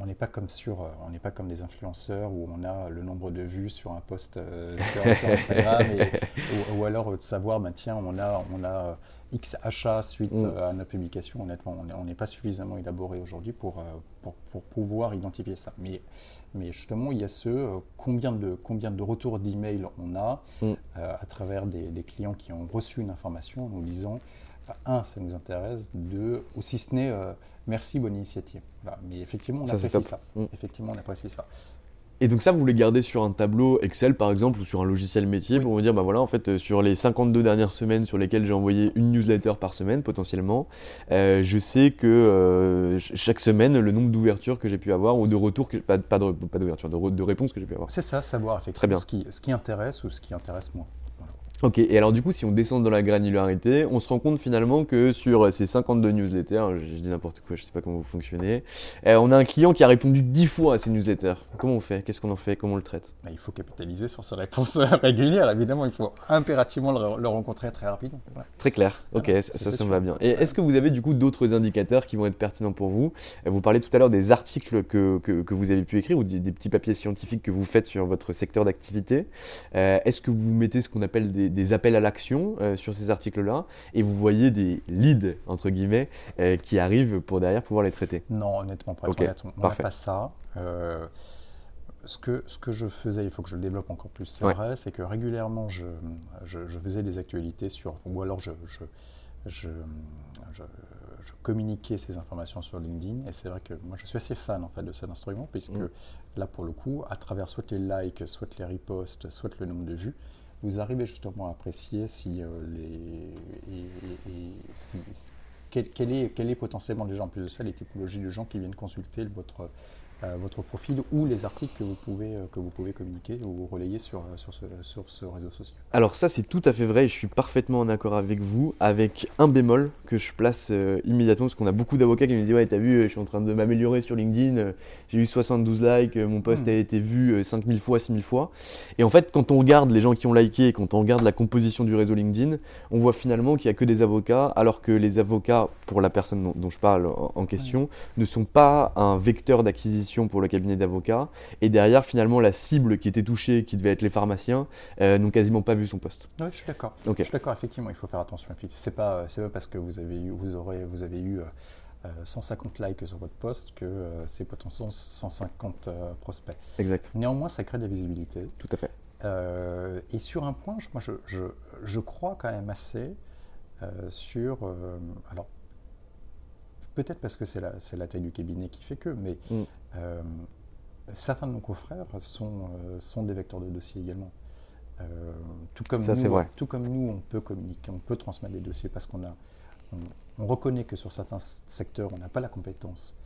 on n'est pas comme sur, on n'est pas comme des influenceurs où on a le nombre de vues sur un post sur, Instagram ou, alors de savoir, ben, tiens, on a, on a X achats suite mm. à notre publication. Honnêtement, on n'est pas suffisamment élaboré aujourd'hui pour, pour, pour, pouvoir identifier ça. Mais mais justement, il y a ce euh, combien, de, combien de retours d'email on a mm. euh, à travers des, clients qui ont reçu une information en nous disant un, ça nous intéresse, deux, ou si ce n'est euh, merci, bonne initiative. Mais effectivement, on apprécie ça. Mm. Effectivement, on apprécie ça. Et donc ça, vous voulez garder sur un tableau Excel par exemple ou sur un logiciel métier pour vous dire, bah voilà, en fait, euh, sur les 52 dernières semaines sur lesquelles j'ai envoyé une newsletter par semaine potentiellement, euh, je sais que euh, chaque semaine, le nombre d'ouvertures que j'ai pu avoir ou de retours, que, pas, pas d'ouverture, de, de, réponses que j'ai pu avoir. C'est ça, savoir effectivement Ce, qui, ce qui intéresse ou ce qui intéresse moins. Ok, et alors du coup, si on descend dans la granularité, on se rend compte finalement que sur ces 52 newsletters, je, dis n'importe quoi, je sais pas comment vous fonctionnez, euh, on a un client qui a répondu 10 fois à ces newsletters. Comment on fait? Qu'est-ce qu'on en fait? Comment on le traite? Bah, Il faut capitaliser sur ces réponses régulières, évidemment, il faut impérativement le, rencontrer très rapidement. Très clair, ok, ça, ça, me va bien. Et est-ce que vous avez du coup d'autres indicateurs qui vont être pertinents pour vous? Vous parlez tout à l'heure des articles que, que, vous avez pu écrire ou des, petits papiers scientifiques que vous faites sur votre secteur d'activité. Euh, est-ce que vous mettez ce qu'on appelle des des appels à l'action euh, sur ces articles-là et vous voyez des leads, entre guillemets, euh, qui arrivent pour derrière pouvoir les traiter Non, honnêtement, pour être on n'a pas ça. Euh, ce, que, ce que je faisais, il faut que je le développe encore plus, c'est vrai, c'est que régulièrement, je, je, faisais des actualités sur, ou alors je, je, communiquais ces informations sur LinkedIn. Et c'est vrai que moi, je suis assez fan en fait de cet instrument, puisque mm. là, pour le coup, à travers soit les likes, soit les reposts, soit le nombre de vues, vous arrivez justement à apprécier si, euh, les, quel, est, est potentiellement déjà en plus de ça les typologies de gens qui viennent consulter votre votre profil ou les articles que vous pouvez, euh, que vous pouvez communiquer ou relayer sur, euh, sur, ce, sur ce réseau social. Alors ça c'est tout à fait vrai et je suis parfaitement en accord avec vous, avec un bémol que je place euh, immédiatement parce qu'on a beaucoup d'avocats qui me disent ouais t'as vu je suis en train de m'améliorer sur LinkedIn, j'ai eu 72 likes, mon post hmm. a été vu 5000 fois, 6000 fois. Et en fait quand on regarde les gens qui ont liké, quand on regarde la composition du réseau LinkedIn, on voit finalement qu'il n'y a que des avocats alors que les avocats pour la personne dont, je parle en, question ne sont pas un vecteur d'acquisition pour le cabinet d'avocats. Et derrière, finalement, la cible qui était touchée, qui devait être les pharmaciens, euh, n'ont quasiment pas vu son poste. Oui, je suis d'accord. Je suis d'accord, effectivement, il faut faire attention. C'est pas, pas parce que vous avez eu, vous aurez, vous avez eu 150 euh, likes sur votre poste que euh, c'est potentiellement 150 prospects. Exact. Néanmoins, ça crée de la visibilité. Tout à fait. et sur un point, moi, je, je, je crois quand même assez sur. alors, peut-être parce que c'est la, la, taille du cabinet qui fait que, mais mm. Euh, certains de nos confrères sont, euh, sont des vecteurs de dossiers également. Euh, tout, comme Ça, nous, vrai. tout comme nous, on peut communiquer, on peut transmettre des dossiers parce qu'on a, on, reconnaît que sur certains secteurs, on n'a pas la compétence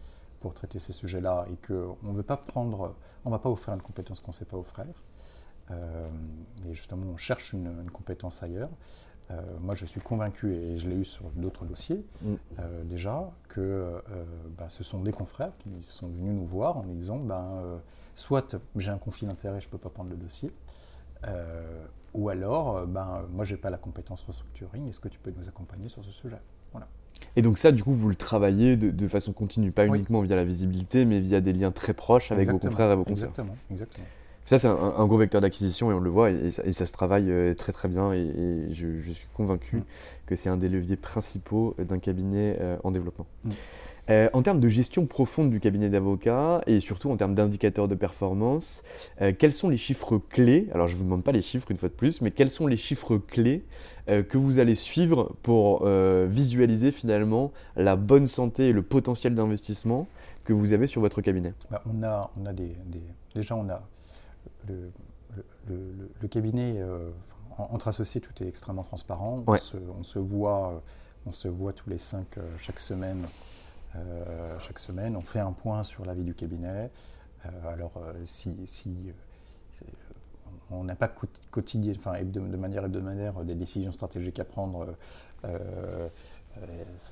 pour traiter ces sujets-là et qu'on ne veut pas prendre, on ne va pas offrir une compétence qu'on ne sait pas offrir. et justement, on cherche une, une compétence ailleurs. Euh, moi, je suis convaincu, et je l'ai eu sur d'autres dossiers mm. euh, déjà, que euh, bah, ce sont des confrères qui sont venus nous voir en nous disant ben, soit j'ai un conflit d'intérêt, je ne peux pas prendre le dossier, ou alors ben, moi, je n'ai pas la compétence restructuring, est-ce que tu peux nous accompagner sur ce sujet? Voilà. Et donc ça, du coup, vous le travaillez de, façon continue, pas uniquement via la visibilité, mais via des liens très proches avec vos confrères et vos consoeurs. Exactement, exactement. Ça, c'est un, gros vecteur d'acquisition et on le voit et, ça, se travaille euh, très très bien et, je, suis convaincu mm. que c'est un des leviers principaux d'un cabinet euh, en développement. Mm. Euh, en termes de gestion profonde du cabinet d'avocats et surtout en termes d'indicateurs de performance, quels sont les chiffres clés? Alors je ne vous demande pas les chiffres une fois de plus, mais quels sont les chiffres clés que vous allez suivre pour visualiser finalement la bonne santé et le potentiel d'investissement que vous avez sur votre cabinet? Bah, on, a, on a des, déjà on a le, cabinet, euh, entre associés, tout est extrêmement transparent. On, se, voit, on se voit tous les cinq euh, chaque semaine. Euh, chaque semaine, on fait un point sur la vie du cabinet. alors, si, on n'a pas quotidien, enfin, de, manière hebdomadaire des décisions stratégiques à prendre.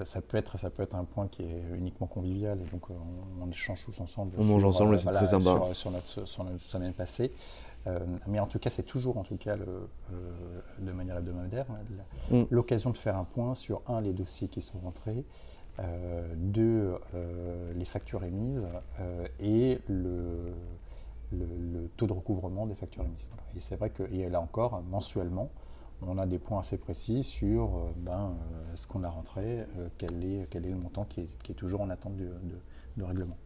Ça, peut être, ça peut être un point qui est uniquement convivial et donc on, échange tous ensemble. On mange ensemble, c'est très sympa. Sur, notre, sur, notre, semaine passée. Euh, mais en tout cas, c'est toujours, en tout cas, le, euh, de manière hebdomadaire, mm. l'occasion de faire un point sur un les dossiers qui sont rentrés, euh, deux les factures émises et le, le, taux de recouvrement des factures émises. Et c'est vrai que et là encore, mensuellement, on a des points assez précis sur ben, ce qu'on a rentré, quel, est, quel est le montant qui est, toujours en attente de, de règlement.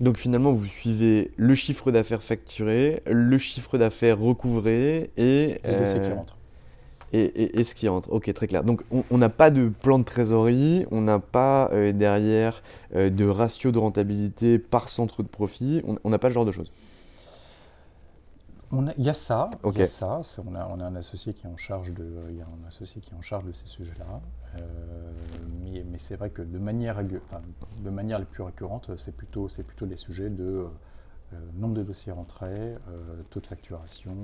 Donc finalement, vous suivez le chiffre d'affaires facturé, le chiffre d'affaires recouvré et... Dossiers qui euh, rentrent. Et, ce qui rentre. Ok, très clair. Donc on n'a pas de plan de trésorerie, on n'a pas euh, derrière euh, de ratio de rentabilité par centre de profit, on n'a pas ce genre de choses. Il y a ça, y a ça. On a, on a, un associé qui est en charge de, il y a un associé qui est en charge de ces sujets-là. Euh, mais, mais c'est vrai que de manière, de manière les plus récurrente, c'est plutôt, c'est plutôt des sujets de euh, nombre de dossiers rentrés, euh, taux de facturation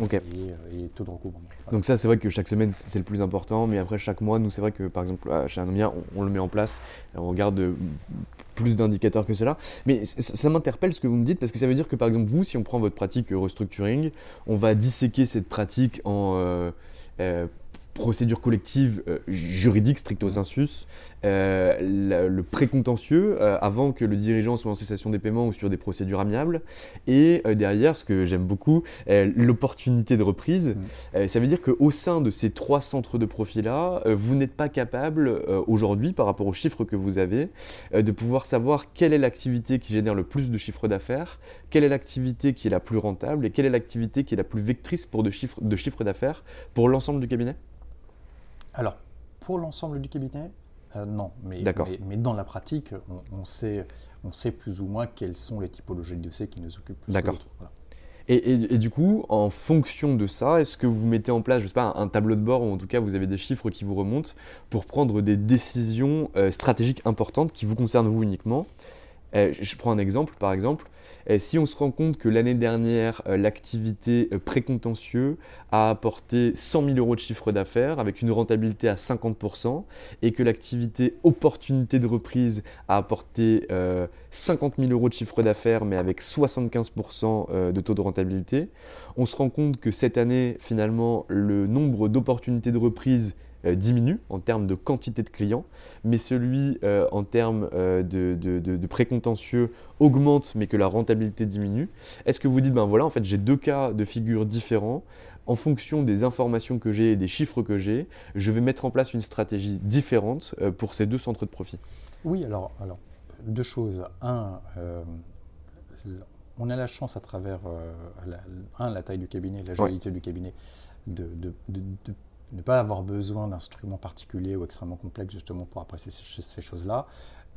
et, taux de recouvrement. Donc ça, c'est vrai que chaque semaine, c'est le plus important, mais après chaque mois, nous, c'est vrai que par exemple, chez Anomia, on, on, le met en place, on regarde plus d'indicateurs que cela. Mais ça, m'interpelle ce que vous me dites, parce que ça veut dire que par exemple, vous, si on prend votre pratique restructuring, on va disséquer cette pratique en procédure collective euh, juridique stricto sensus, euh, le précontentieux euh, avant que le dirigeant soit en cessation des paiements ou sur des procédures amiables, et derrière, ce que j'aime beaucoup, l'opportunité de reprise. Mmh. ça veut dire qu'au sein de ces trois centres de profit-là, vous n'êtes pas capable aujourd'hui, par rapport aux chiffres que vous avez, de pouvoir savoir quelle est l'activité qui génère le plus de chiffre d'affaires, quelle est l'activité qui est la plus rentable et quelle est l'activité qui est la plus vectrice pour de chiffres de chiffre d'affaires pour l'ensemble du cabinet? Alors, pour l'ensemble du cabinet, non. Mais, mais, dans la pratique, on, sait, on sait plus ou moins quelles sont les typologies de dossiers qui nous occupent plus D'accord. Et, du coup, en fonction de ça, est-ce que vous mettez en place, je sais pas, un, tableau de bord ou en tout cas vous avez des chiffres qui vous remontent pour prendre des décisions stratégiques importantes qui vous concernent vous uniquement? Je prends un exemple, par exemple si on se rend compte que l'année dernière, euh, l'activité euh, précontentieux a apporté 100 000 euros de chiffre d'affaires avec une rentabilité à 50% et que l'activité opportunité de reprise a apporté 50 euh, 000 euros de chiffre d'affaires mais avec 75% de taux de rentabilité, on se rend compte que cette année, finalement, le nombre d'opportunités de reprise diminue en termes de quantité de clients, mais celui euh, en termes euh, de, de, précontentieux augmente, mais que la rentabilité diminue. Est-ce que vous dites, ben voilà, en fait, j'ai deux cas de figure différents. En fonction des informations que j'ai et des chiffres que j'ai, je vais mettre en place une stratégie différente pour ces deux centres de profit Oui, alors, alors deux choses. Un, on a la chance à travers la, un, la taille du cabinet, l'agilité du cabinet, de, de, ne pas avoir besoin d'instruments particuliers ou extrêmement complexes justement pour apprécier ces, choses-là.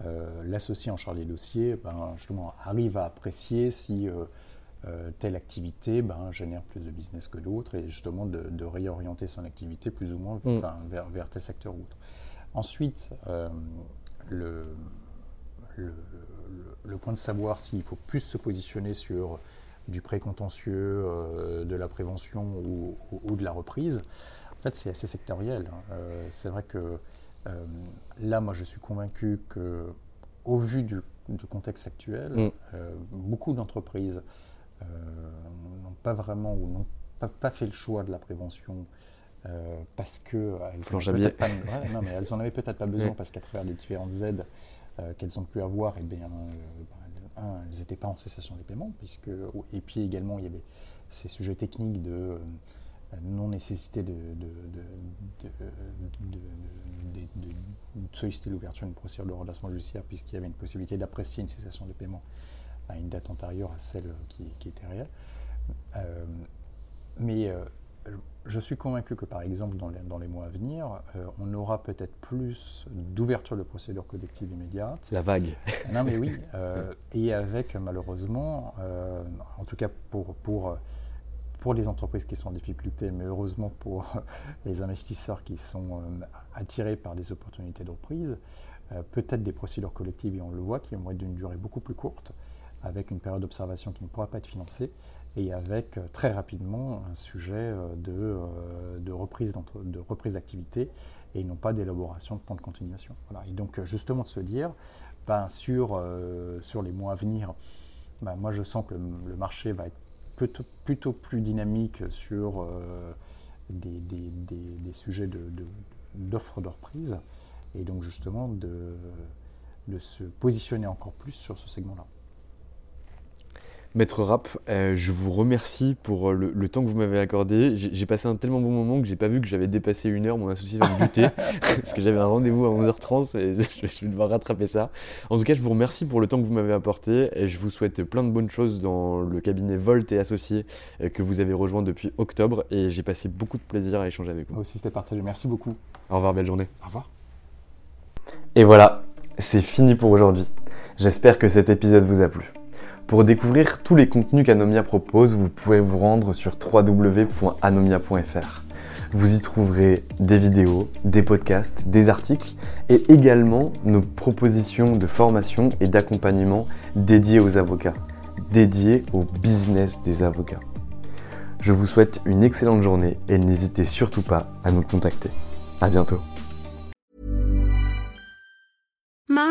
Euh, l'associé en charge des dossiers ben, justement, arrive à apprécier si euh, euh, telle activité ben, génère plus de business que d'autres et justement de, réorienter son activité plus ou moins mm. vers, vers, tel secteur ou autre. Ensuite, le, le, point de savoir s'il faut plus se positionner sur du précontentieux, de la prévention ou, ou de la reprise, en fait, c'est assez sectoriel. Hein. Euh, c'est vrai que euh, là, moi, je suis convaincu que, au vu du, contexte actuel, mm. euh, beaucoup d'entreprises n'ont pas vraiment ou n'ont pas, fait le choix de la prévention parce que elles pas, non, mais elles en avaient peut-être pas besoin parce qu'à travers les différentes aides qu'elles ont pu avoir, et eh bien, elles n'étaient pas en cessation des paiements, puisque, et puis également il y avait ces sujets techniques de non-nécessité de, solliciter l'ouverture d'une procédure de redressement judiciaire puisqu'il y avait une possibilité d'apprécier une cessation de paiement à une date antérieure à celle qui, était réelle. Euh, mais euh, je suis convaincu que par exemple dans les, dans les mois à venir, euh, on aura peut-être plus d'ouverture de procédures collectives immédiates. La vague. Non mais oui, et avec malheureusement, en tout cas pour, pour pour les entreprises qui sont en difficulté, mais heureusement pour les investisseurs qui sont euh, attirés par des opportunités de reprise, euh, peut-être des procédures collectives, et on le voit, qui vont être d'une durée beaucoup plus courte, avec une période d'observation qui ne pourra pas être financée, et avec euh, très rapidement un sujet de, de reprise d'activité et non pas d'élaboration de plan de continuation. Voilà. Et donc justement de se dire, ben, sur, sur les mois à venir, ben, moi je sens que le marché va être plutôt, plus dynamique sur euh, des, sujets d'offres de, reprise et donc justement de, de se positionner encore plus sur ce segment-là. Maître Rap, euh, je vous remercie pour euh, le, temps que vous m'avez accordé. J'ai passé un tellement bon moment que j'ai pas vu que j'avais dépassé une heure. Mon associé va me buter parce que j'avais un rendez-vous à 11h30 et je vais devoir rattraper ça. En tout cas, je vous remercie pour le temps que vous m'avez apporté et je vous souhaite plein de bonnes choses dans le cabinet Volt et Associés euh, que vous avez rejoint depuis octobre et j'ai passé beaucoup de plaisir à échanger avec vous. Moi aussi, c'était partagé. Merci beaucoup. Au revoir, belle journée. Au revoir. Et voilà, c'est fini pour aujourd'hui. J'espère que cet épisode vous a plu. Pour découvrir tous les contenus qu'Anomia propose, vous pouvez vous rendre sur www.anomia.fr. Vous y trouverez des vidéos, des podcasts, des articles et également nos propositions de formation et d'accompagnement dédiées aux avocats, dédiées au business des avocats. Je vous souhaite une excellente journée et n'hésitez surtout pas à nous contacter. À bientôt.